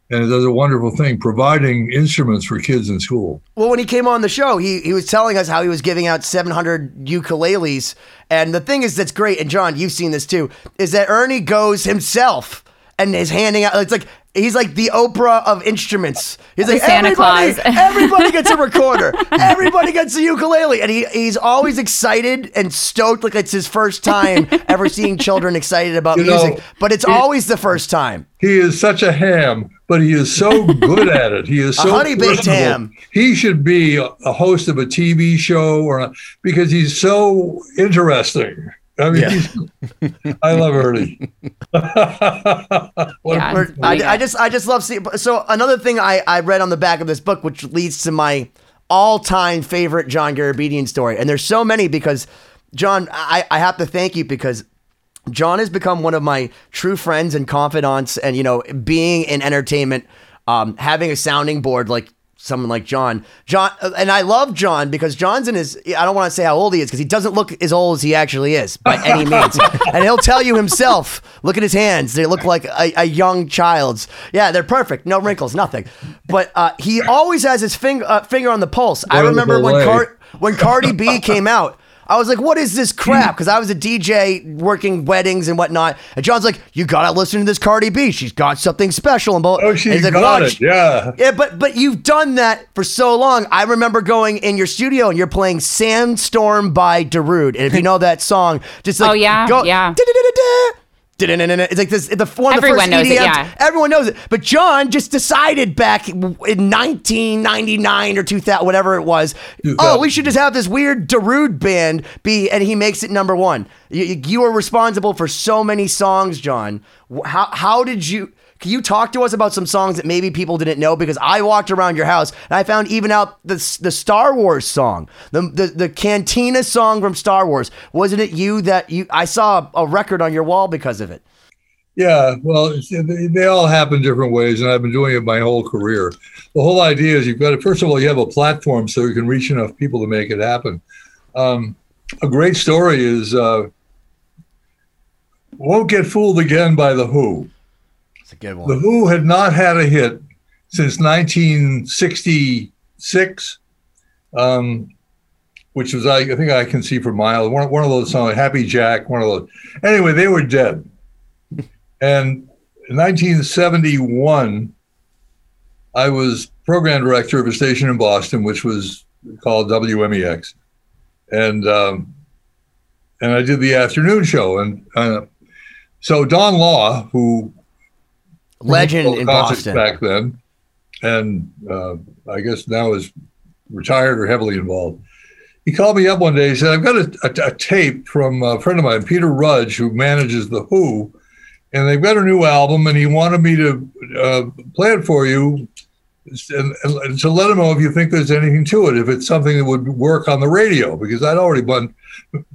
and it does a wonderful thing providing instruments for kids in school. Well, when he came on the show, he, he was telling us how he was giving out 700 ukuleles. And the thing is that's great, and John, you've seen this too, is that Ernie goes himself and is handing out, it's like, he's like the Oprah of instruments. He's like, Santa everybody, Claus." everybody gets a recorder. Everybody gets a ukulele. And he, he's always excited and stoked like it's his first time ever seeing children excited about You know, music. But it's he- always the first time. He is such a ham, but he is so good at it. He is A so honey baked ham. He should be a, a host of a TV show or a, because he's so interesting. I mean, Yeah. I love Ernie. Yeah. I. I just I just love seeing. So another thing I, I read on the back of this book, which leads to my all time favorite John Garabedian story, and there's so many because John, I, I have to thank you because John has become one of my true friends and confidants, and you know, being in entertainment, um, having a sounding board like someone like John, John, and I love John because John's in his. I don't want to say how old he is because he doesn't look as old as he actually is by any means, and he'll tell you himself. Look at his hands; they look like a, a young child's. Yeah, they're perfect, no wrinkles, nothing. But uh, he always has his finger uh, finger on the pulse. I remember when. Car- when Cardi B came out. I was like, what is this hmm. crap? Because I was a DJ working weddings and whatnot. And John's like, you gotta listen to this Cardi B. She's got something special. And blah- Oh, and she he's like, got "Watch." it. Yeah. Yeah, but but you've done that for so long. I remember going in your studio and you're playing "Sandstorm" by Darude, and if you know that song, just oh, like Oh, yeah, go, yeah. It's like this. The one of the Everyone first knows it, yeah. Everyone knows it. But John just decided back in 1999 or 2000, whatever it was. Oh, we should just have this weird Darude band be, and he makes it number one. You, you- you were responsible for so many songs, John. How how did you? Can you talk to us about some songs that maybe people didn't know? Because I walked around your house and I found even out the the Star Wars song, the the, the Cantina song from Star Wars. Wasn't it you that you? I saw a record on your wall because of it. Yeah, well, they, all happen different ways, and I've been doing it my whole career. The whole idea is you've got to, first of all, you have a platform so you can reach enough people to make it happen. Um, a great story is uh, Won't Get Fooled Again by The Who. It's a good The. Who had not had a hit since 1966, um, which was, I, I think I can see for miles, one, one of those songs, Happy Jack, one of those. Anyway, they were dead. And in 1971, I was program director of a station in Boston, which was called WMEX. And, um, and I did the afternoon show. And uh, so Don Law, who Legend in Boston. back then, and uh, I guess now is retired or heavily involved. He called me up one day. He said, "I've got a, a, a tape from a friend of mine, Peter Rudge, who manages the Who, and they've got a new album, and he wanted me to uh, play it for you." And, and to let him know if you think there's anything to it, if it's something that would work on the radio, because I'd already bun-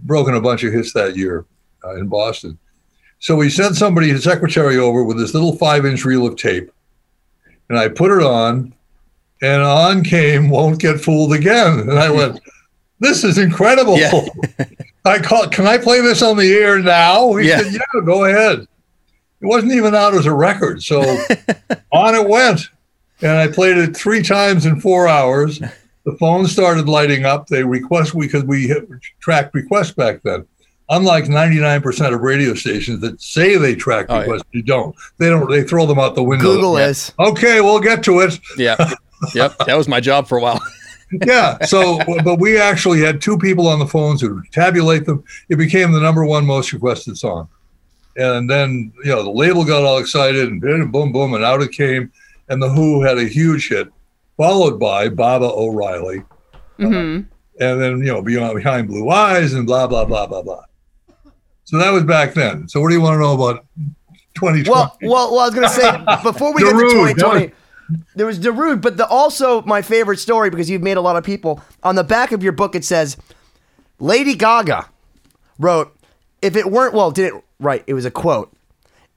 broken a bunch of hits that year uh, in Boston. So we sent somebody, his secretary, over with this little five inch reel of tape. And I put it on, and on came Won't Get Fooled Again. And I went, This is incredible. Yeah. I called, Can I play this on the air now? He Yeah. said, Yeah, go ahead. It wasn't even out as a record. So on it went. And I played it three times in four hours. The phone started lighting up. They request because we hit, tracked requests back then. Unlike 99% of radio stations that say they track Oh, yeah. requests, you don't. They don't. They throw them out the window. Google is. Okay, we'll get to it. Yeah. yep. That was my job for a while. yeah. So, but we actually had two people on the phones who tabulate them. It became the number one most requested song. And then, you know, the label got all excited and boom, boom, boom, and out it came. And The Who had a huge hit, followed by Baba O'Riley. hmm And then, you know, Beyond Behind Blue Eyes and blah, blah, blah, blah, blah. So that was back then. So what do you want to know about 2020? Well, well, well, I was going to say before we get to Darude, 2020, there was Darude, but the, also my favorite story because you've made a lot of people. On the back of your book, it says Lady Gaga wrote, "If it weren't well, did it right? It was a quote.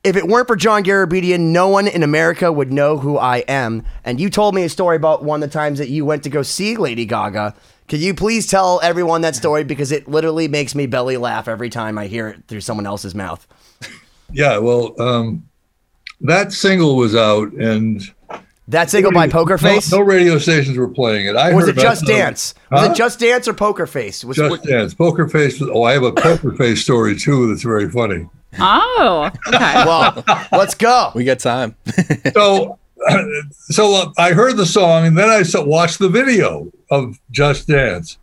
If it weren't for John Garabedian, no one in America would know who I am." And you told me a story about one of the times that you went to go see Lady Gaga. Could you please tell everyone that story because it literally makes me belly laugh every time I hear it through someone else's mouth. yeah, well, um, that single was out and That single by Poker Face. No, no radio stations were playing it. I Or was heard it Just the- Dance? Was it Just Dance or Poker Face? Was, Just Dance. Poker Face. Oh, I have a Poker Face story too. That's very funny. Oh, okay. well, let's go. We got time. So, so uh, I heard the song and then I saw, watched the video of Just Dance,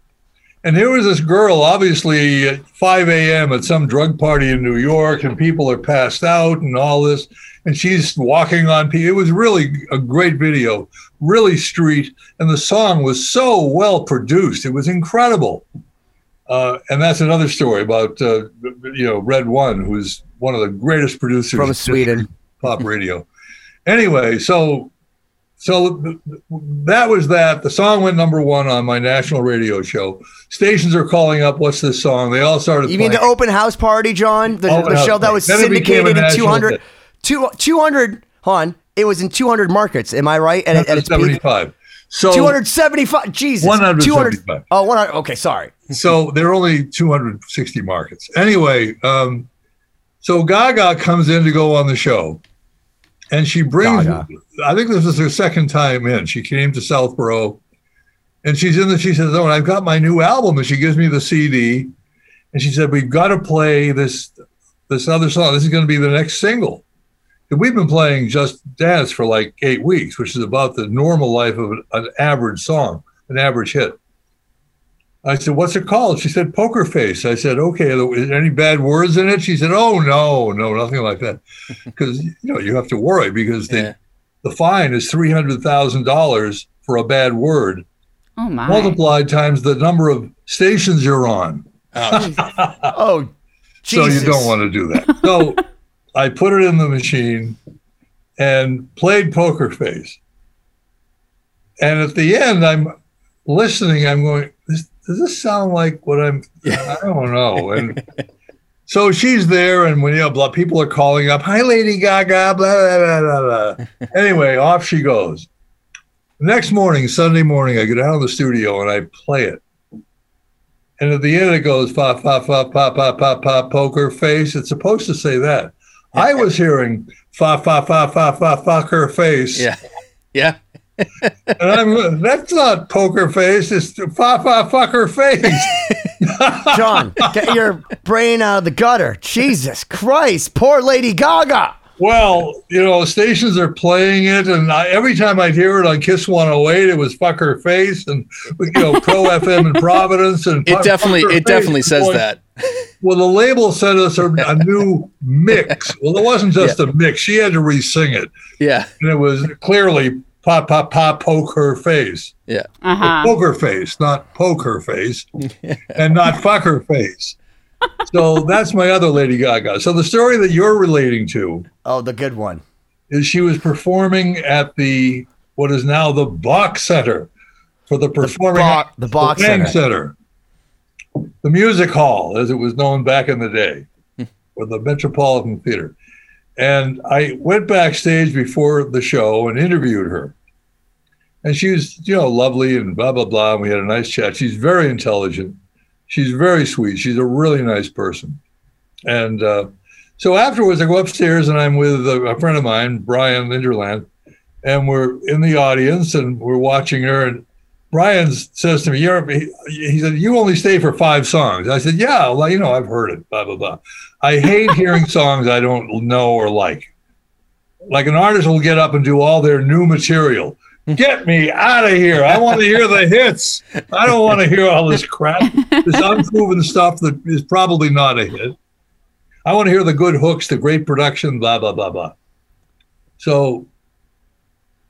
and here was this girl, obviously at 5 a.m. at some drug party in New York, and people are passed out and all this, and she's walking on people. It was really a great video, really street, and the song was so well produced. It was incredible. Uh, and that's another story about uh, you know Red One, who's one of the greatest producers From Sweden. pop radio. Anyway, so so th- th- that was that. The song went number one on my national radio show. Stations are calling up. What's this song? They all started. You mean the open house party, John? The, the show that was syndicated in national 200, hit. two, 200, hon, it was in 200 markets. Am I right? At, at its peak? So 275. Jesus. 175. 200. Oh, 100. Okay, sorry. so there are only 260 markets. Anyway, um, so Gaga comes in to go on the show, and she brings. Gaga. I think this is her second time in. She came to Southborough, and she's in the. She says, "Oh, and I've got my new album," and she gives me the CD, and she said, "We've got to play this this other song. This is going to be the next single." And we've been playing Just Dance for like eight weeks, which is about the normal life of an, an average song, an average hit. I said, "What's it called?" She said, "Poker Face." I said, "Okay, is there any bad words in it?" She said, "Oh no, no, nothing like that," because you know you have to worry because the Yeah. the fine is three hundred thousand dollars for a bad word, Oh my. multiplied times the number of stations you're on. Oh, Oh, So you don't want to do that. So I put it in the machine and played Poker Face. And at the end, I'm listening. I'm going, this, does this sound like what I'm? I don't know. And so she's there, and when you know, blah, people are calling up, "Hi, Lady Gaga," blah blah blah blah. blah. anyway, off she goes. Next morning, Sunday morning, I go down to the studio and I play it. And at the end, it goes fa fa fa pa pa pa pa poker face. It's supposed to say that. I was hearing fa fa fa fa fa fucker face. yeah. Yeah. And I'm that's not poker face. It's fa fa fucker face. John, get your brain out of the gutter. Jesus Christ. Poor Lady Gaga. well, you know, stations are playing it, and I, every time I'd hear it on Kiss 108, it was fucker face, and you know, Pro FM in Providence, and It fu- definitely fucker it definitely says Boy, that. Well, the label sent us a, a new mix. Well, it wasn't just a mix; she had to re-sing it, Yeah. and it was clearly "pop, pop, pop, her face." Yeah. Uh huh. poker face, not poker face, and not fucker face. So that's my other Lady Gaga. So the story that you're relating to Oh, the good one. is she was performing at the what is now the Boch Center for the Performing Boch- Arts, the Boch Wang Center. Center, the Music Hall, as it was known back in the day, or the Metropolitan Theater. And I went backstage before the show and interviewed her. And she was, you know, lovely and blah, blah, blah. And we had a nice chat. She's very intelligent. She's very sweet. She's a really nice person. And uh, So afterwards, I go upstairs and I'm with a, a friend of mine, Brian Linderland, and we're in the audience and we're watching her. And Brian says to me, You're, he, he said, You only stay for five songs. I said, Yeah, well, you know, I've heard it, blah, blah, blah. I hate hearing songs I don't know or like. Like an artist will get up and do all their new material. Get me out of here. I want to hear the hits. I don't want to hear all this crap, this unproven stuff that is probably not a hit. I want to hear the good hooks, the great production, blah, blah, blah, blah. So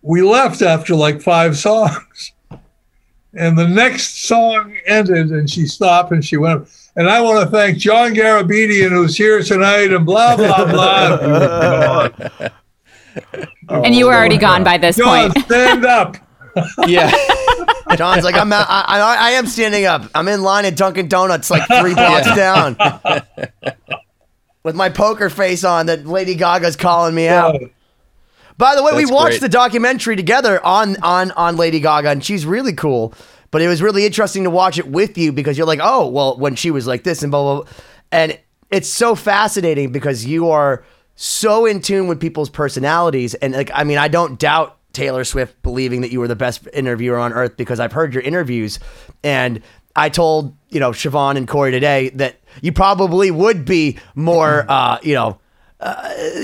we left after like five songs. And the next song ended and she stopped and she went, and I want to thank John Garabedian who's here tonight and blah, blah, blah. and you were already gone by this John, point. stand up. Yeah. John's like, I'm, I, I, I am standing up. I'm in line at Dunkin' Donuts, like three blocks down, with my poker face on. That Lady Gaga's calling me out. By the way, we watched great. the documentary together on on on Lady Gaga, and she's really cool. But it was really interesting to watch it with you because you're like, oh, well, when she was like this and blah blah, blah. and it's so fascinating because you are so in tune with people's personalities, and like, I mean, I don't doubt Taylor Swift believing that you were the best interviewer on earth because I've heard your interviews, and I told you know Siobhan and Corey today that you probably would be more, uh, you know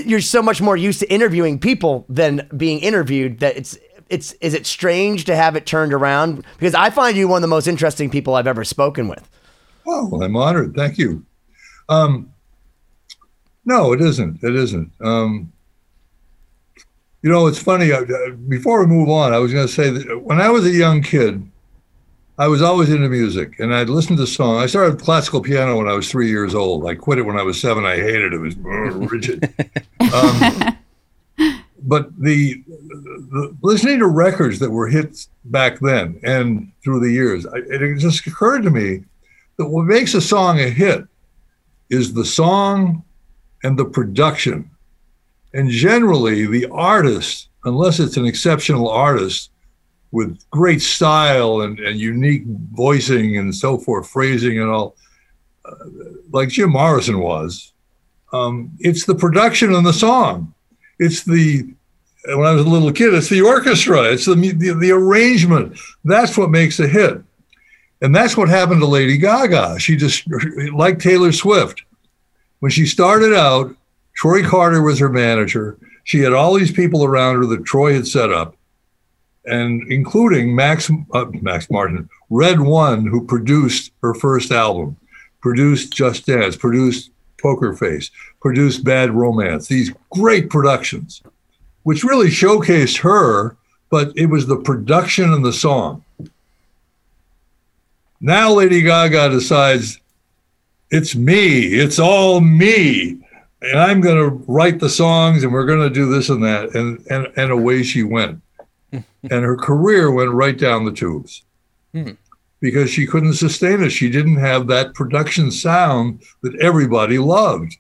you're so much more used to interviewing people than being interviewed that it's it's is it strange to have it turned around because I find you one of the most interesting people I've ever spoken with. Oh, well, I'm honored. Thank you. Um, no, it isn't. It isn't. Um, you know, it's funny. I, I- before we move on, I was going to say that when I was a young kid, I was always into music, and I'd listen to songs. I started classical piano when I was three years old. I quit it when I was seven. I hated it. It was rigid. Um, but the, the listening to records that were hits back then and through the years, I, it just occurred to me that what makes a song a hit is the song and the production. And generally, the artist, unless it's an exceptional artist with great style and, and unique voicing and so forth, phrasing and all, uh, like Jim Morrison was, um, it's the production and the song. It's the when I was a little kid, it's the orchestra, it's the, the the arrangement. That's what makes a hit. And that's what happened to Lady Gaga. She just, like Taylor Swift, when she started out, Troy Carter was her manager. She had all these people around her that Troy had set up, and including Max uh, Max Martin, Red One, who produced her first album, produced Just Dance, produced Poker Face, produced Bad Romance. These great productions, which really showcased her, but it was the production and the song. Now Lady Gaga decides it's me, it's all me. And I'm going to write the songs and we're going to do this and that. And, and, and away she went. And her career went right down the tubes because she couldn't sustain it. She didn't have that production sound that everybody loved.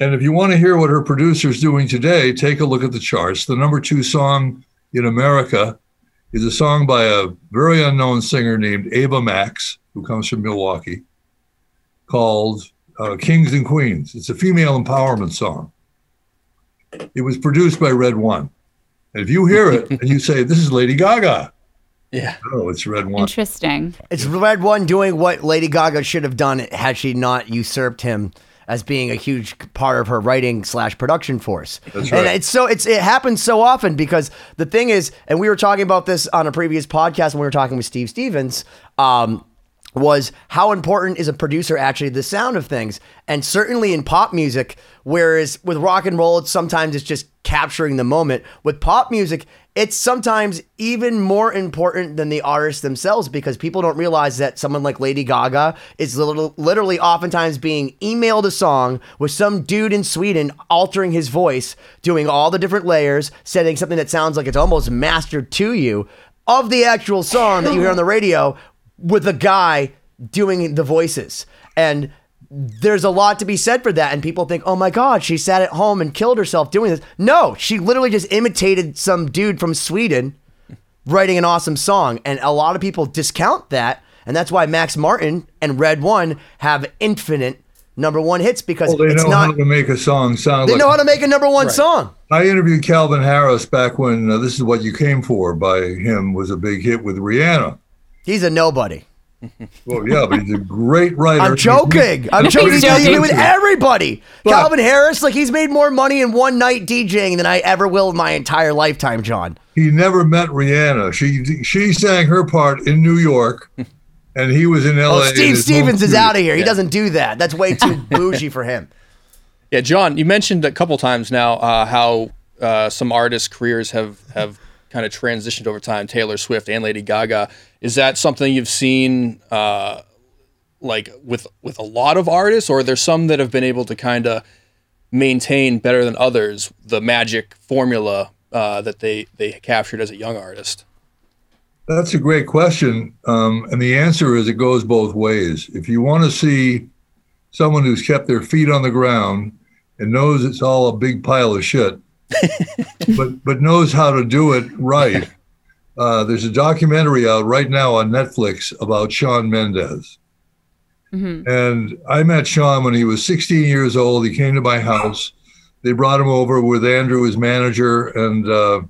And if you want to hear what her producer's doing today, take a look at the charts. The number two song in America is a song by a very unknown singer named Ava Max, who comes from Milwaukee, called uh, Kings and Queens. It's a female empowerment song. It was produced by Red One. And if you hear it and you say, This is Lady Gaga, Yeah. oh, it's Red One. Interesting. It's Red One doing what Lady Gaga should have done had she not usurped him as being a huge part of her writing slash production force. That's right. And it's so it's it happens so often because the thing is, and we were talking about this on a previous podcast when we were talking with Steve Stevens. Um, was how important is a producer actually the sound of things? And certainly in pop music whereas with rock and roll it's sometimes it's just capturing the moment. With pop music it's sometimes even more important than the artists themselves because people don't realize that someone like Lady Gaga is literally, literally oftentimes being emailed a song with some dude in Sweden altering his voice, doing all the different layers, setting something that sounds like it's almost mastered to you of the actual song that you hear on the radio with a guy doing the voices. And there's a lot to be said for that. And people think, oh my God, she sat at home and killed herself doing this. No, she literally just imitated some dude from Sweden writing an awesome song. And a lot of people discount that. And that's why Max Martin and Red One have infinite number one hits because Well, they it's know not. how to make a song sound They like. know how to make a number one song. I interviewed Calvin Harris back when uh, "This Is What You Came For" by him was a big hit with Rihanna. He's a nobody. Well, yeah, but he's a great writer. I'm joking. I'm joking. He's joking. doing it with everybody. Calvin Harris, like he's made more money in one night DJing than I ever will in my entire lifetime, John. He never met Rihanna. She she sang her part in New York, and he was in L.A. Oh, Steve his Stevens is out of here. He doesn't do that. That's way too bougie for him. Yeah, John, you mentioned a couple times now uh, how uh, some artists' careers have have kind of transitioned over time. Taylor Swift and Lady Gaga. Is that something you've seen, uh, like with with a lot of artists, or are there some that have been able to kind of maintain better than others the magic formula uh, that they they captured as a young artist? That's a great question, um, and the answer is it goes both ways. If you want to see someone who's kept their feet on the ground and knows it's all a big pile of shit, but but knows how to do it right, uh, there's a documentary out right now on Netflix about Shawn Mendes. And I met Shawn when he was 16 years old. He came to my house. They brought him over with Andrew, his manager, and uh,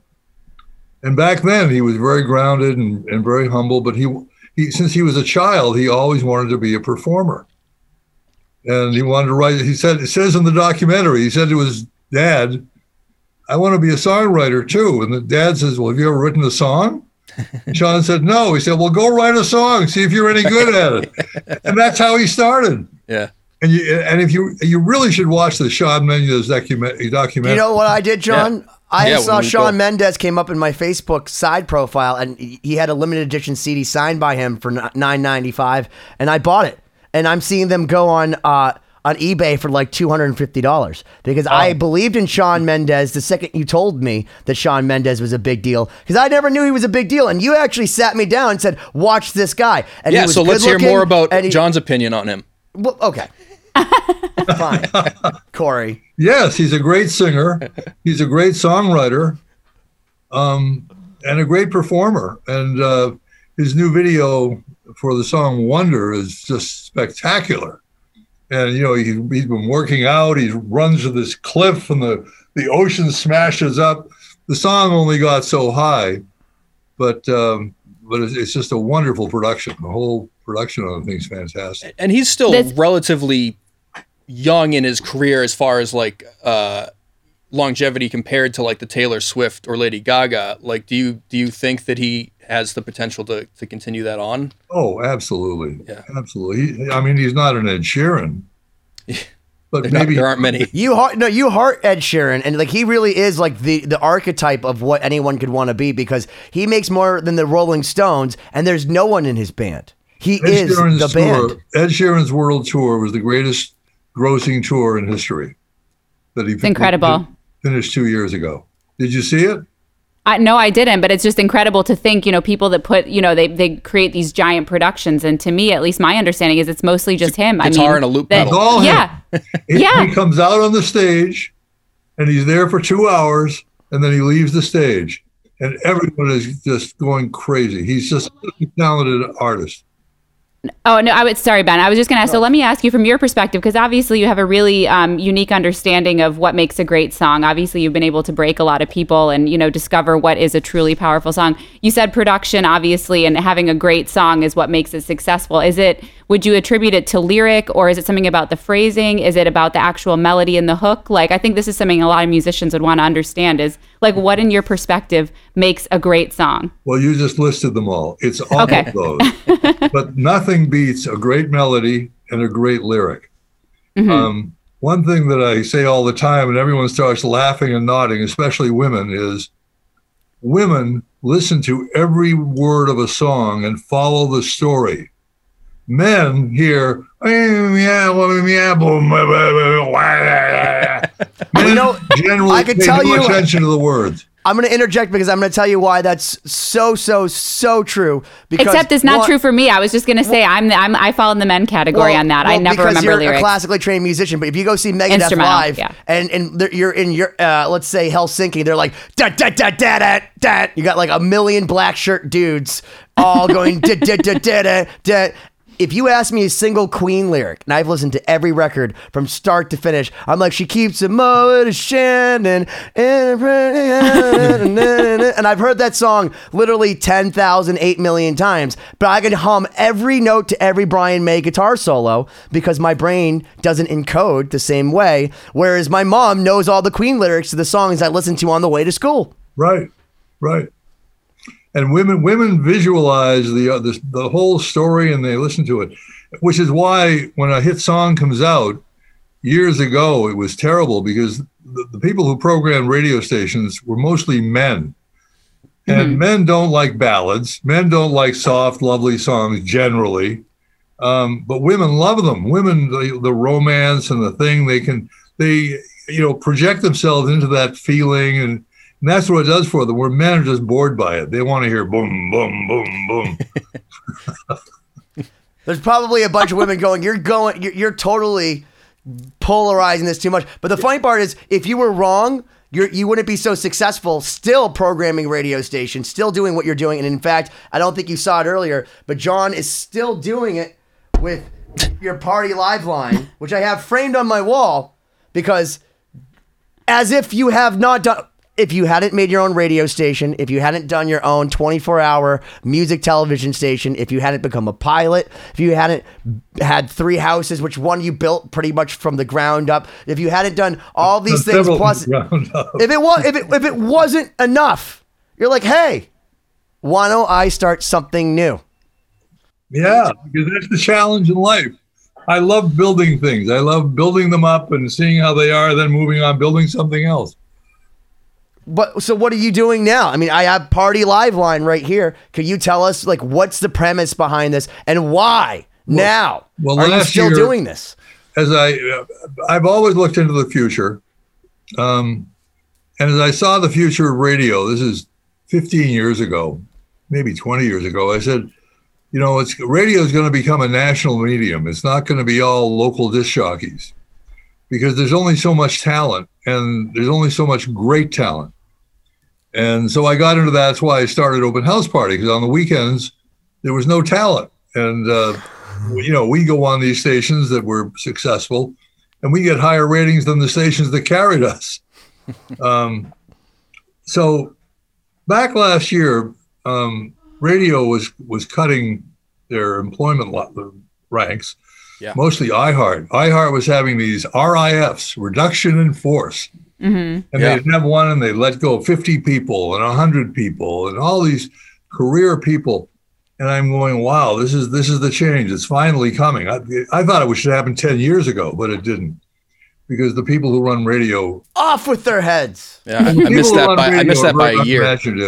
and back then he was very grounded and, and very humble. But he, he since he was a child, he always wanted to be a performer, and he wanted to write. He said it says in the documentary. He said to his dad, "I want to be a songwriter too." And the dad says, "Well, have you ever written a song?" Shawn said, "No." He said, "Well, go write a song. See if you're any good at it." and that's how he started. Yeah. And you and if you you really should watch the Shawn Mendes document documentary. You know what I did, John? I Yeah, saw Shawn go- Mendes came up in my Facebook side profile, and he he had a limited edition CD signed by him for nine ninety five, and I bought it. And I'm seeing them go on uh, on eBay for like two hundred and fifty dollars because I believed in Shawn Mendes the second you told me that Shawn Mendes was a big deal because I never knew he was a big deal, and you actually sat me down and said, "Watch this guy." And he Yeah. was So let's hear more about he- John's opinion on him. Well, okay, fine, Corey. Yes, he's a great singer. He's a great songwriter, um, and a great performer. And uh, his new video for the song "Wonder" is just spectacular. And you know, he, he's been working out. He runs to this cliff, and the the ocean smashes up. The song only got so high, but um, but it's, it's just a wonderful production. The whole production on the thing's fantastic. and he's still This- relatively young in his career as far as like uh longevity compared to like the Taylor Swift or Lady Gaga like do you do you think that he has the potential to to continue that on Oh, absolutely. Yeah. Absolutely. He- I mean, he's not an Ed Sheeran, but there, not- maybe there aren't many You heart no, you heart Ed Sheeran, and like he really is like the the archetype of what anyone could want to be because he makes more than the Rolling Stones, and there's no one in his band. He Ed is Sheeran's the tour, band. Ed Sheeran's world tour was the greatest grossing tour in history. That he It's incredible. finished two years ago. Did you see it? I, no, I didn't, but it's just incredible to think, you know, people that put, you know, they, they create these giant productions. And to me, at least my understanding is it's mostly just him. I guitar mean, and a loop that- pedal. All. Yeah. He, Yeah. he comes out on the stage, and he's there for two hours, and then he leaves the stage, and everyone is just going crazy. He's just a talented artist. Oh no, I would. Sorry, Ben. I was just going to ask. So let me ask you from your perspective, because obviously you have a really um, unique understanding of what makes a great song. Obviously, you've been able to break a lot of people and you know discover what is a truly powerful song. You said production, obviously, and having a great song is what makes it successful. Is it? Would you attribute it to lyric, or is it something about the phrasing? Is it about the actual melody and the hook? Like, I think this is something a lot of musicians would want to understand. Is like, what in your perspective makes a great song? Well, you just listed them all. It's all Okay. of those. but nothing beats a great melody and a great lyric. Um, one thing that I say all the time, and everyone starts laughing and nodding, especially women, is women listen to every word of a song and follow the story. Men hear, men You know, generally I could pay tell no you- attention to the words. I'm going to interject because I'm going to tell you why that's so so so true. Because Except it's not one- true for me. I was just going to say I'm, the, I'm I fall in the men category Well- on that. I never because remember you're lyrics. a classically trained musician, but if you go see Megadeth live yeah. and and you're in your uh, let's say Helsinki, they're like da da da da da da. You got like a million black shirt dudes all going da da da da da da. If you ask me a single Queen lyric, and I've listened to every record from start to finish, I'm like, she keeps a mowing to Shannon, and I've heard that song literally 10,000, 8 million times, but I can hum every note to every Brian May guitar solo because my brain doesn't encode the same way, whereas my mom knows all the Queen lyrics to the songs I listen to on the way to school. Right, right. And women women visualize the, uh, the the whole story and they listen to it, which is why when a hit song comes out years ago, it was terrible because the, the people who programmed radio stations were mostly men. And men don't like ballads. Men don't like soft, lovely songs generally. Um, but women love them. Women, the, the romance and the thing, they can, they, you know, project themselves into that feeling. And, and that's what it does for them. Are just bored by it. They want to hear boom, boom, boom, boom. There's probably a bunch of women going, "You're going, you're, you're totally polarizing this too much." But the funny part is, if you were wrong, you're, you wouldn't be so successful. Still programming radio stations, still doing what you're doing, and in fact, I don't think you saw it earlier, but John is still doing it with your party live line, which I have framed on my wall because, as if you have not done if you hadn't made your own radio station, if you hadn't done your own 24 hour music television station, if you hadn't become a pilot, if you hadn't had three houses, which one you built pretty much from the ground up, if you hadn't done all these things plus if it was if it if it wasn't enough, you're like, hey, why don't I start something new? Yeah, because that's the challenge in life. I love building things. I love building them up and seeing how they are, then moving on, building something else. But so what are you doing now? I mean, I have Party Live line right here. Could you tell us like what's the premise behind this and why now well, are you still year- doing this? As I, uh, I've always looked into the future, um, and as I saw the future of radio, this is 15 years ago, maybe 20 years ago. I said, you know, it's radio is going to become a national medium. It's not going to be all local disc jockeys because there's only so much talent and there's only so much great talent. And so I got into that. That's why I started Open House Party because on the weekends there was no talent. And, uh, you know, we go on these stations that were successful and we get higher ratings than the stations that carried us. Um, so back last year, um, radio was was cutting their employment lo- ranks. Yeah. Mostly iHeart. iHeart was having these RIFs, reduction in force. Mm-hmm. And Yeah. they'd have one and they let go 50 people and 100 people and all these career people. And I'm going, wow, this is this is the change. It's finally coming. I, I thought it was- should happen 10 years ago, but it didn't. Because the people who run radio Off with their heads. Yeah, I, I missed that by I missed that by a year.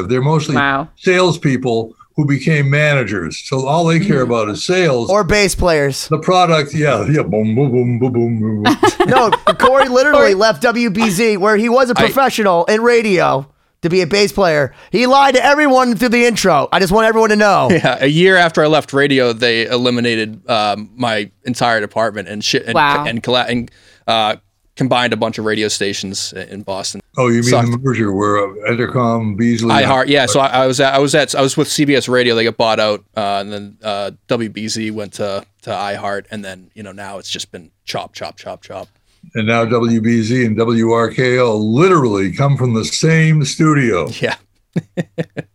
They're mostly Wow. salespeople who became managers. So all they care about is sales. Or bass players. the product, yeah, yeah, boom, boom, boom, boom, boom, boom. No, Corey literally left WBZ where he was a professional in radio to be a bass player. He lied to everyone through the intro. I just want everyone to know. Yeah, a year after I left radio, they eliminated um, my entire department and shit and Wow. and, colla- and uh, combined a bunch of radio stations in Boston. oh, you mean Sucked. the merger where uh, Entercom, Beasley, iHeart, yeah. So I, I was at I was at I was with CBS Radio. They got bought out, uh, and then uh, WBZ went to to iHeart, and then you know now it's just been chop, chop, chop, chop. and now WBZ and WRKO literally come from the same studio. Yeah,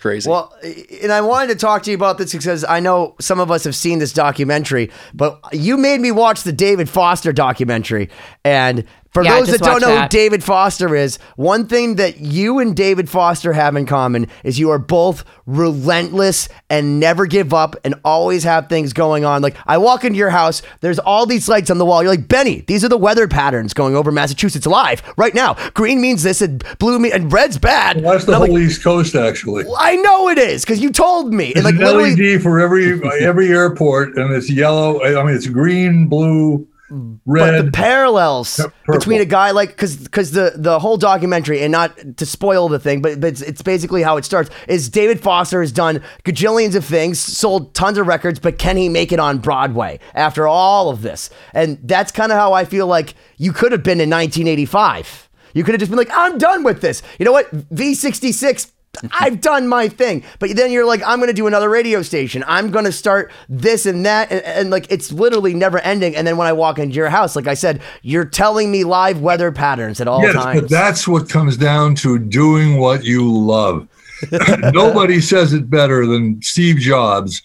crazy. Well, and I wanted to talk to you about this because I know some of us have seen this documentary, but you made me watch the David Foster documentary. And for Yeah, those that don't watched know who. David Foster is, one thing that you and David Foster have in common is you are both relentless and never give up and always have things going on. Like I walk into your house, there's all these lights on the wall. You're like, Benny, these are the weather patterns going over Massachusetts live right now. Green means this and blue means and red's bad. That's the And I'm whole like, East Coast, actually. I know it is because you told me. And like an literally, LED for every every airport, and it's yellow. I mean, it's green, blue, but the parallels purple. between a guy like because because the the whole documentary and not to spoil the thing, but, but it's, it's basically how it starts. Is David Foster has done gajillions of things, sold tons of records, but can he make it on Broadway after all of this? And that's kind of how I feel like you could have been in 1985. You could have just been like, I'm done with this. You know what? V66. I've done my thing. But then you're like, I'm going to do another radio station. I'm going to start this and that. And, and, like, it's literally never ending. And then when I walk into your house, like I said, you're telling me live weather patterns at all yes, times. but that's what comes down to doing what you love. Nobody says it better than Steve Jobs.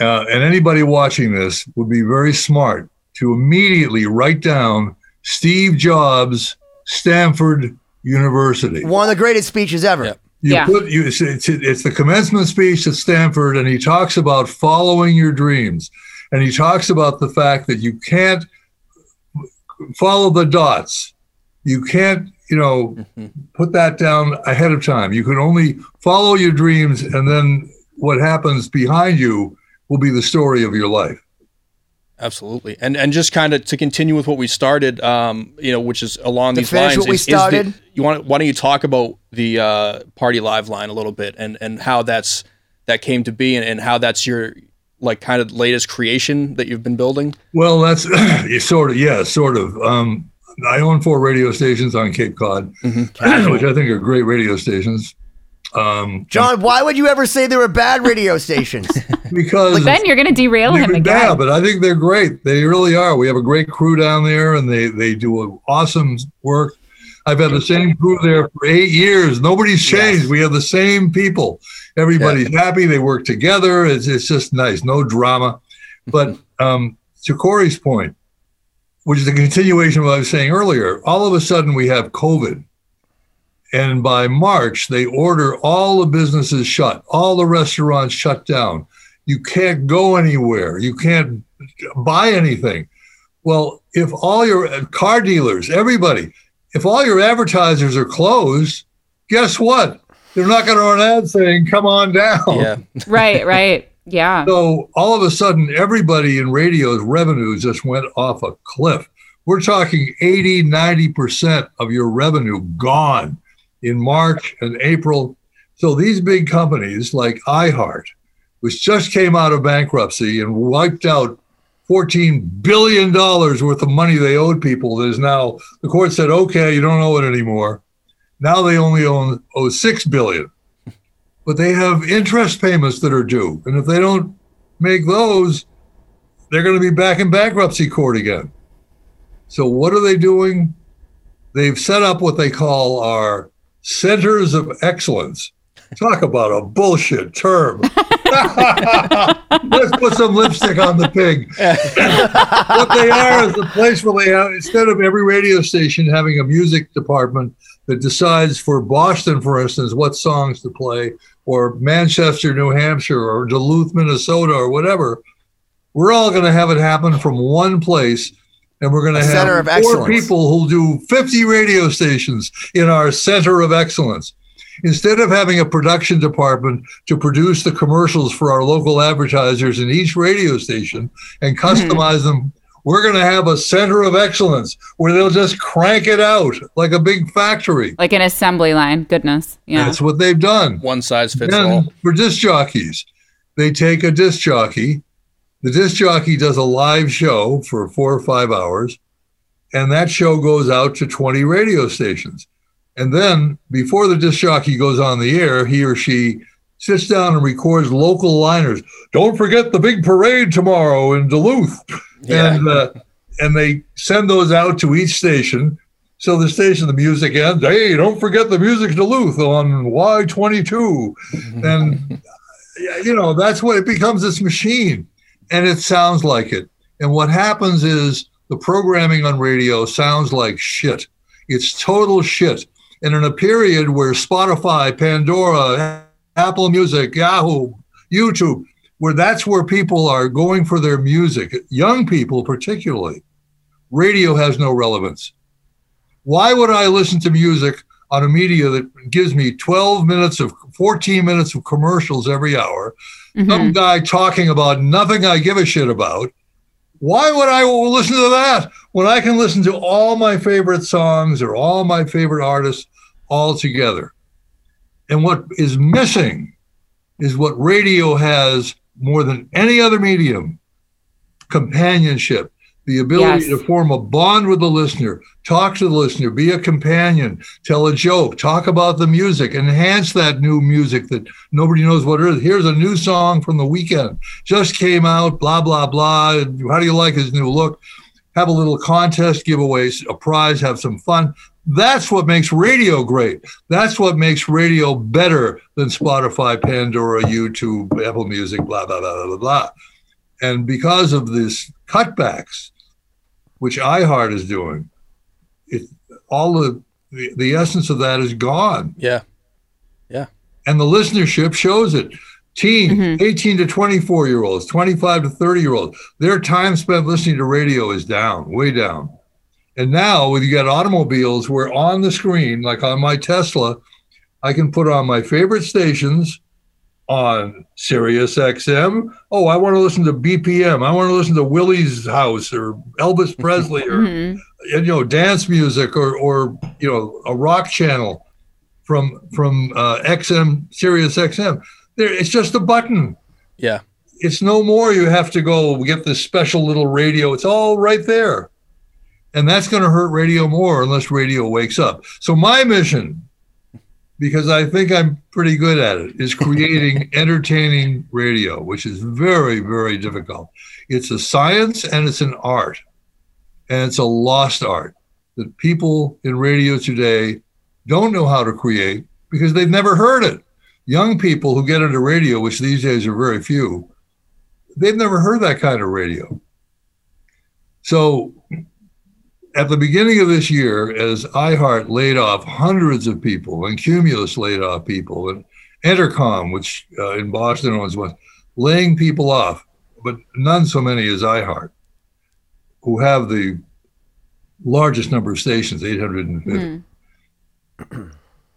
Uh, and anybody watching this would be very smart to immediately write down Steve Jobs, Stanford University. One of the greatest speeches ever. Yep. You Yeah. put you. It's, it's, it's the commencement speech at Stanford, and he talks about following your dreams, and he talks about the fact that you can't follow the dots. You can't, you know, mm-hmm. put that down ahead of time. You can only follow your dreams, and then what happens behind you will be the story of your life. Absolutely, and and just kind of to continue with what we started, um, you know, which is along To these finish lines. what we is- is the- started? you want? Why don't you talk about the uh, party live line a little bit, and and how that's that came to be, and, and how that's your like kind of latest creation that you've been building. Well, that's sort of, yeah, sort of. Um, I own four radio stations on Cape Cod, which I think are great radio stations. Um, John, why would you ever say they were bad radio stations? because Ben, you're going to derail him again. Yeah, but I think they're great. They really are. We have a great crew down there, and they they do awesome work. I've had the same crew there for eight years. Nobody's changed. Yes. We have the same people. Everybody's happy. They work together. It's it's just nice. No drama. But um, to Corey's point, which is a continuation of what I was saying earlier, all of a sudden we have COVID. And by March, they order all the businesses shut, all the restaurants shut down. You can't go anywhere. You can't buy anything. Well, if all your uh, car dealers, everybody, if all your advertisers are closed, guess what? They're not going to run ads saying, come on down. Yeah, Right, right. Yeah. So all of a sudden, everybody in radio's revenues just went off a cliff. We're talking 80, 90% of your revenue gone in March and April. So these big companies like iHeart, which just came out of bankruptcy and wiped out $14 billion worth of money they owed people, that is now, the court said, okay, you don't owe it anymore. Now they only own, owe 6 billion but they have interest payments that are due. And if they don't make those, they're going to be back in bankruptcy court again. So, what are they doing? They've set up what they call our centers of excellence. Talk about a bullshit term. Let's put some lipstick on the pig. what they are is a place where they have, instead of every radio station having a music department that decides for Boston, for instance, what songs to play, or Manchester, New Hampshire, or Duluth, Minnesota, or whatever, we're all going to have it happen from one place. And we're going to have center of four excellence. people who'll do 50 radio stations in our center of excellence. Instead of having a production department to produce the commercials for our local advertisers in each radio station and mm-hmm. customize them, we're going to have a center of excellence where they'll just crank it out like a big factory. Like an assembly line. Goodness. Yeah. That's what they've done. one size fits Then all. for disc jockeys, they take a disc jockey. The disc jockey does a live show for four or five hours, and that show goes out to 20 radio stations. And then before the disc jockey goes on the air, he or she sits down and records local liners. Don't forget the big parade tomorrow in Duluth. Yeah. And uh, and they send those out to each station. So the station, the music ends. Hey, don't forget the music Duluth on Y22. And you know that's what it becomes. This machine, and it sounds like it. And what happens is the programming on radio sounds like shit. It's total shit. And in a period where Spotify, Pandora, Apple Music, Yahoo, YouTube, where that's where people are going for their music, young people particularly, radio has no relevance. Why would I listen to music on a media that gives me 12 minutes of 14 minutes of commercials every hour? Some mm-hmm. guy talking about nothing I give a shit about. Why would I listen to that when I can listen to all my favorite songs or all my favorite artists all together? And what is missing is what radio has more than any other medium companionship. The ability Yes. to form a bond with the listener, talk to the listener, be a companion, tell a joke, talk about the music, enhance that new music that nobody knows what it is. Here's a new song from the Weeknd, just came out, blah, blah, blah. How do you like his new look? Have a little contest, give away a prize, have some fun. That's what makes radio great. That's what makes radio better than Spotify, Pandora, YouTube, Apple Music, blah, blah, blah, blah, blah, blah. And because of this cutbacks, which iHeart is doing, it, all the, the the essence of that is gone, Yeah. Yeah. And the listenership shows it. Teen, mm-hmm. 18 to 24 year olds, 25 to 30 year olds, their time spent listening to radio is down, way down. And now, with you got automobiles, where on the screen, like on my Tesla, I can put on my favorite stations on Sirius XM. Oh, I want to listen to BPM. I want to listen to Willie's House or Elvis Presley or Mhm. you know dance music or or you know a rock channel from from uh, XM Sirius XM. There, it's just a button. Yeah. It's no more. You have to go get this special little radio. It's all right there, and that's going to hurt radio more unless radio wakes up. So my mission, because I think I'm pretty good at it, is creating entertaining radio, which is very very difficult. It's a science and it's an art and it's a lost art that people in radio today don't know how to create because they've never heard it. Young people who get into radio, which these days are very few, they've never heard that kind of radio. So at the beginning of this year, as iHeart laid off hundreds of people and Cumulus laid off people and Entercom, which uh, in Boston was one, laying people off, but none so many as iHeart who have the largest number of stations, 850.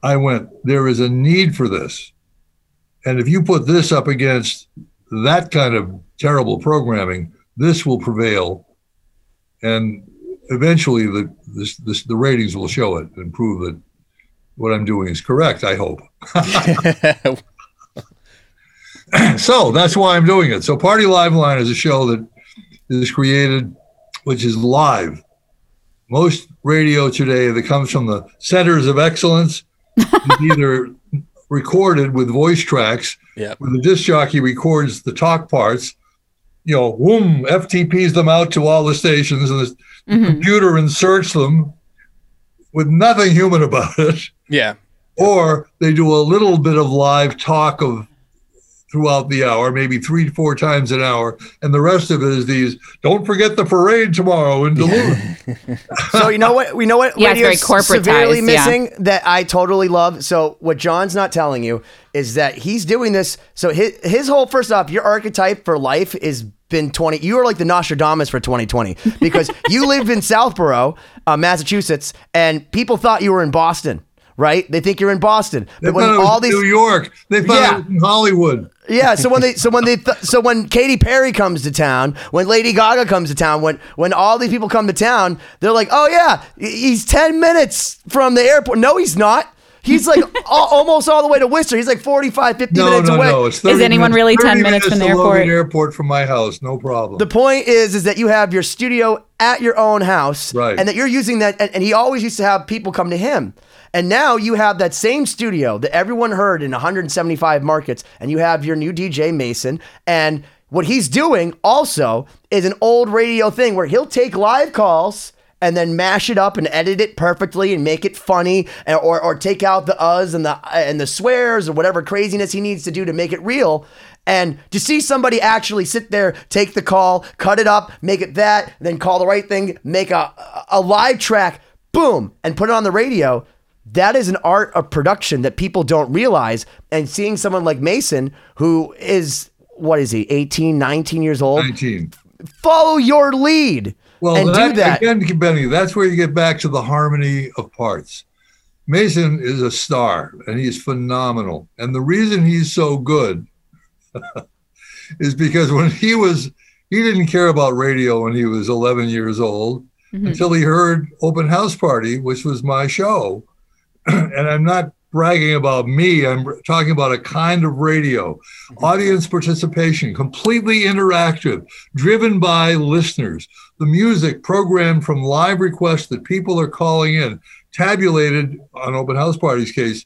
I went, there is a need for this. And if you put this up against that kind of terrible programming, this will prevail. And eventually the, this, this, the ratings will show it and prove that what I'm doing is correct, I hope. so that's why I'm doing it. So Party Live Line is a show that is created, which is live. Most radio today that comes from the centers of excellence is either recorded with voice tracks, Yeah. where the disc jockey records the talk parts, you know, whoom, FTPs them out to all the stations, and the Mhm. computer search them with nothing human about it Yeah. or they do a little bit of live talk of throughout the hour, maybe three, four times an hour, and the rest of it is these. Don't forget the parade tomorrow in Duluth. So you know what? We know what Yeah, it's very severely corporatized, yeah. missing that I totally love. So what John's not telling you is that he's doing this. So his his whole first off, your archetype for life is been 20 you are like the Nostradamus for 2020 because you live in Southborough, uh, Massachusetts, and people thought you were in Boston, right? They think you're in Boston. They But when thought it was all these New York. They thought Yeah. it was in Hollywood. yeah, so when they so when they th- so when Katy Perry comes to town, when Lady Gaga comes to town, when when all these people come to town, they're like, "Oh yeah, he's 10 minutes from the airport." No, he's not. He's like al- almost all the way to Worcester. He's like 45 50 No, minutes no, away. no. It's 30 anyone minutes- really 10 30 minutes from the to Logan airport? Airport from my house, no problem. The point is, is that you have your studio at your own house, Right. And that you're using that. And, and he always used to have people come to him, and now you have that same studio that everyone heard in 175 markets, and you have your new DJ Mason, and what he's doing also is an old radio thing where he'll take live calls. And then mash it up and edit it perfectly and make it funny, and, or or take out the uhs and the and the swears or whatever craziness he needs to do to make it real. And to see somebody actually sit there, take the call, cut it up, make it that, then call the right thing, make a, a live track, boom, and put it on the radio, that is an art of production that people don't realize. And seeing someone like Mason, who is, what is he, 18, 19 years old, 19. follow your lead Well, and that, do that. again, Benny, that's where you get back to the harmony of parts. Mason is a star and he's phenomenal. And the reason he's so good is because when he was, he didn't care about radio when he was 11 years old mm-hmm. until he heard Open House Party, which was my show. and I'm not bragging about me. I'm talking about a kind of radio, mm-hmm. audience participation, completely interactive, driven by listeners. The music programmed from live requests that people are calling in, tabulated on open house parties case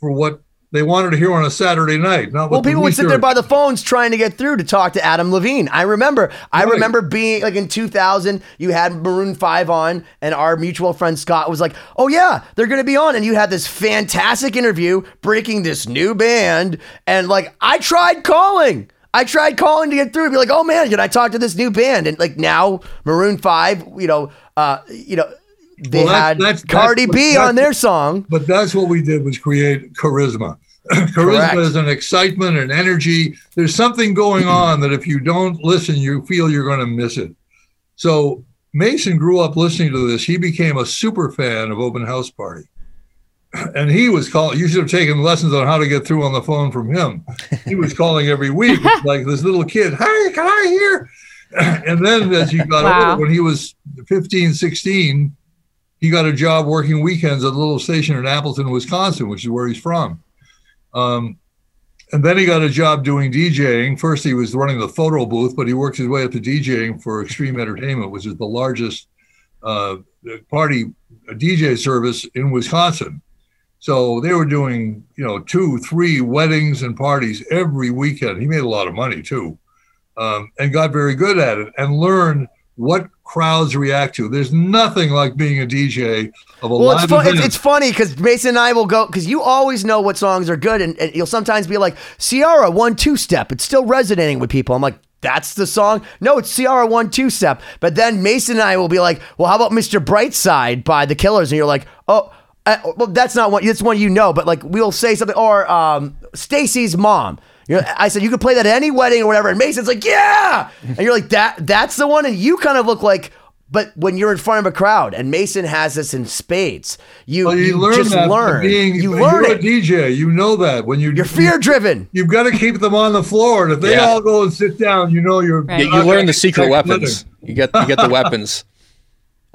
for what they wanted to hear on a Saturday night. Not Well, people would sit there by the phones trying to get through to talk to Adam Levine. I remember. I remember being like in 2000, you had Maroon 5 on, and our mutual friend Scott was like, Oh, yeah, they're going to be on. And you had this fantastic interview breaking this new band. And like, I tried calling. I tried calling to get through and be like, Oh, man, can I talk to this new band? And like now, Maroon 5, you know, uh, you know, they Well, that- had that's- that's Cardi B that's- on their song. But that's what we did was create charisma. charisma Correct. is an excitement and energy. There's something going on that if you don't listen, you feel you're going to miss it. So Mason grew up listening to this. He became a super fan of Open House Party. And he was calling, you should have taken lessons on how to get through on the phone from him. He was calling every week, like this little kid, hey, can I hear? And then as he got Wow. older, when he was 15, 16, he got a job working weekends at a little station in Appleton, Wisconsin, which is where he's from. Um, and then he got a job doing DJing. First, he was running the photo booth, but he worked his way up to DJing for Extreme Entertainment, which is the largest uh, party DJ service in Wisconsin. So they were doing, you know, two, three weddings and parties every weekend. He made a lot of money too, um, and got very good at it and learned what crowds react to. There's nothing like being a DJ of a Well, live it's, fun, it's, it's funny because Mason and I will go because you always know what songs are good, and, and you'll sometimes be like, Ciara one two step. It's still resonating with people. I'm like, that's the song. No, it's Ciara one two step. But then Mason and I will be like, well, how about Mr. Brightside by the Killers? And you're like, oh. Uh, well, that's not one. That's one you know, but like we'll say something or um, Stacy's mom. You know, I said you could play that at any wedding or whatever, and Mason's like, yeah, and you're like that. That's the one, and you kind of look like. But when you're in front of a crowd, and Mason has this in spades, you, Well, you, you learn just learn. being you you're learn a. DJ. You know that when you You're fear driven. You've got to keep them on the floor, and if they Yeah. all go and sit down, you know you're. Right. You, you're you not learn the secret weapons. glitter. You get you get the weapons.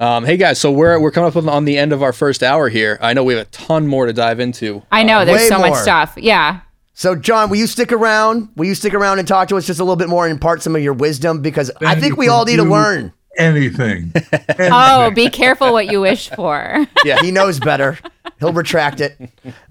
Um, hey guys, so we're we're coming up on- on the end of our first hour here. I know we have a ton more to dive into. I know there's so more. much stuff. Yeah. So, John, will you stick around? Will you stick around and talk to us just a little bit more and impart some of your wisdom? Because I think we all need to do learn. Anything. Oh, be careful what you wish for. Yeah. He knows better. He'll retract it.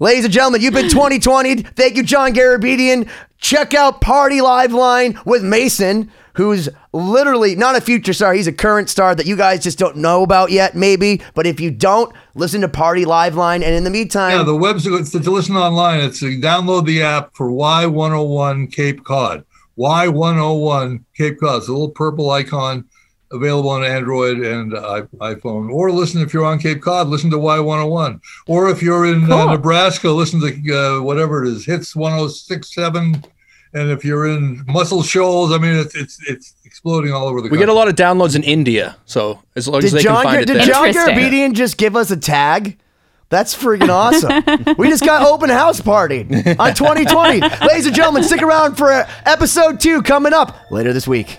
Ladies and gentlemen, you've been 2020. Thank you, John Garabedian. Check out Party Live Line with Mason, who's literally not a future star. He's a current star that you guys just don't know about yet, maybe. But if you don't, listen to Party Live Line. And in the meantime, Yeah, the website to, to listen online. It's uh, download the app for Y101 Cape Cod. Y101 Cape Cod. It's a little purple icon available on Android and uh, iPhone. Or listen if you're on Cape Cod, listen to Y101. Or if you're in uh, Nebraska, listen to uh, whatever it is, Hits 1067. And if you're in Muscle Shoals, I mean, it's it's it's exploding all over the We country. get a lot of downloads in India, so as long as they John, can find it did there. John Interesting. Garabedian just give us a tag? That's freaking awesome. we just got open house party on 2020. Ladies and gentlemen, stick around for uh, episode two coming up later this week.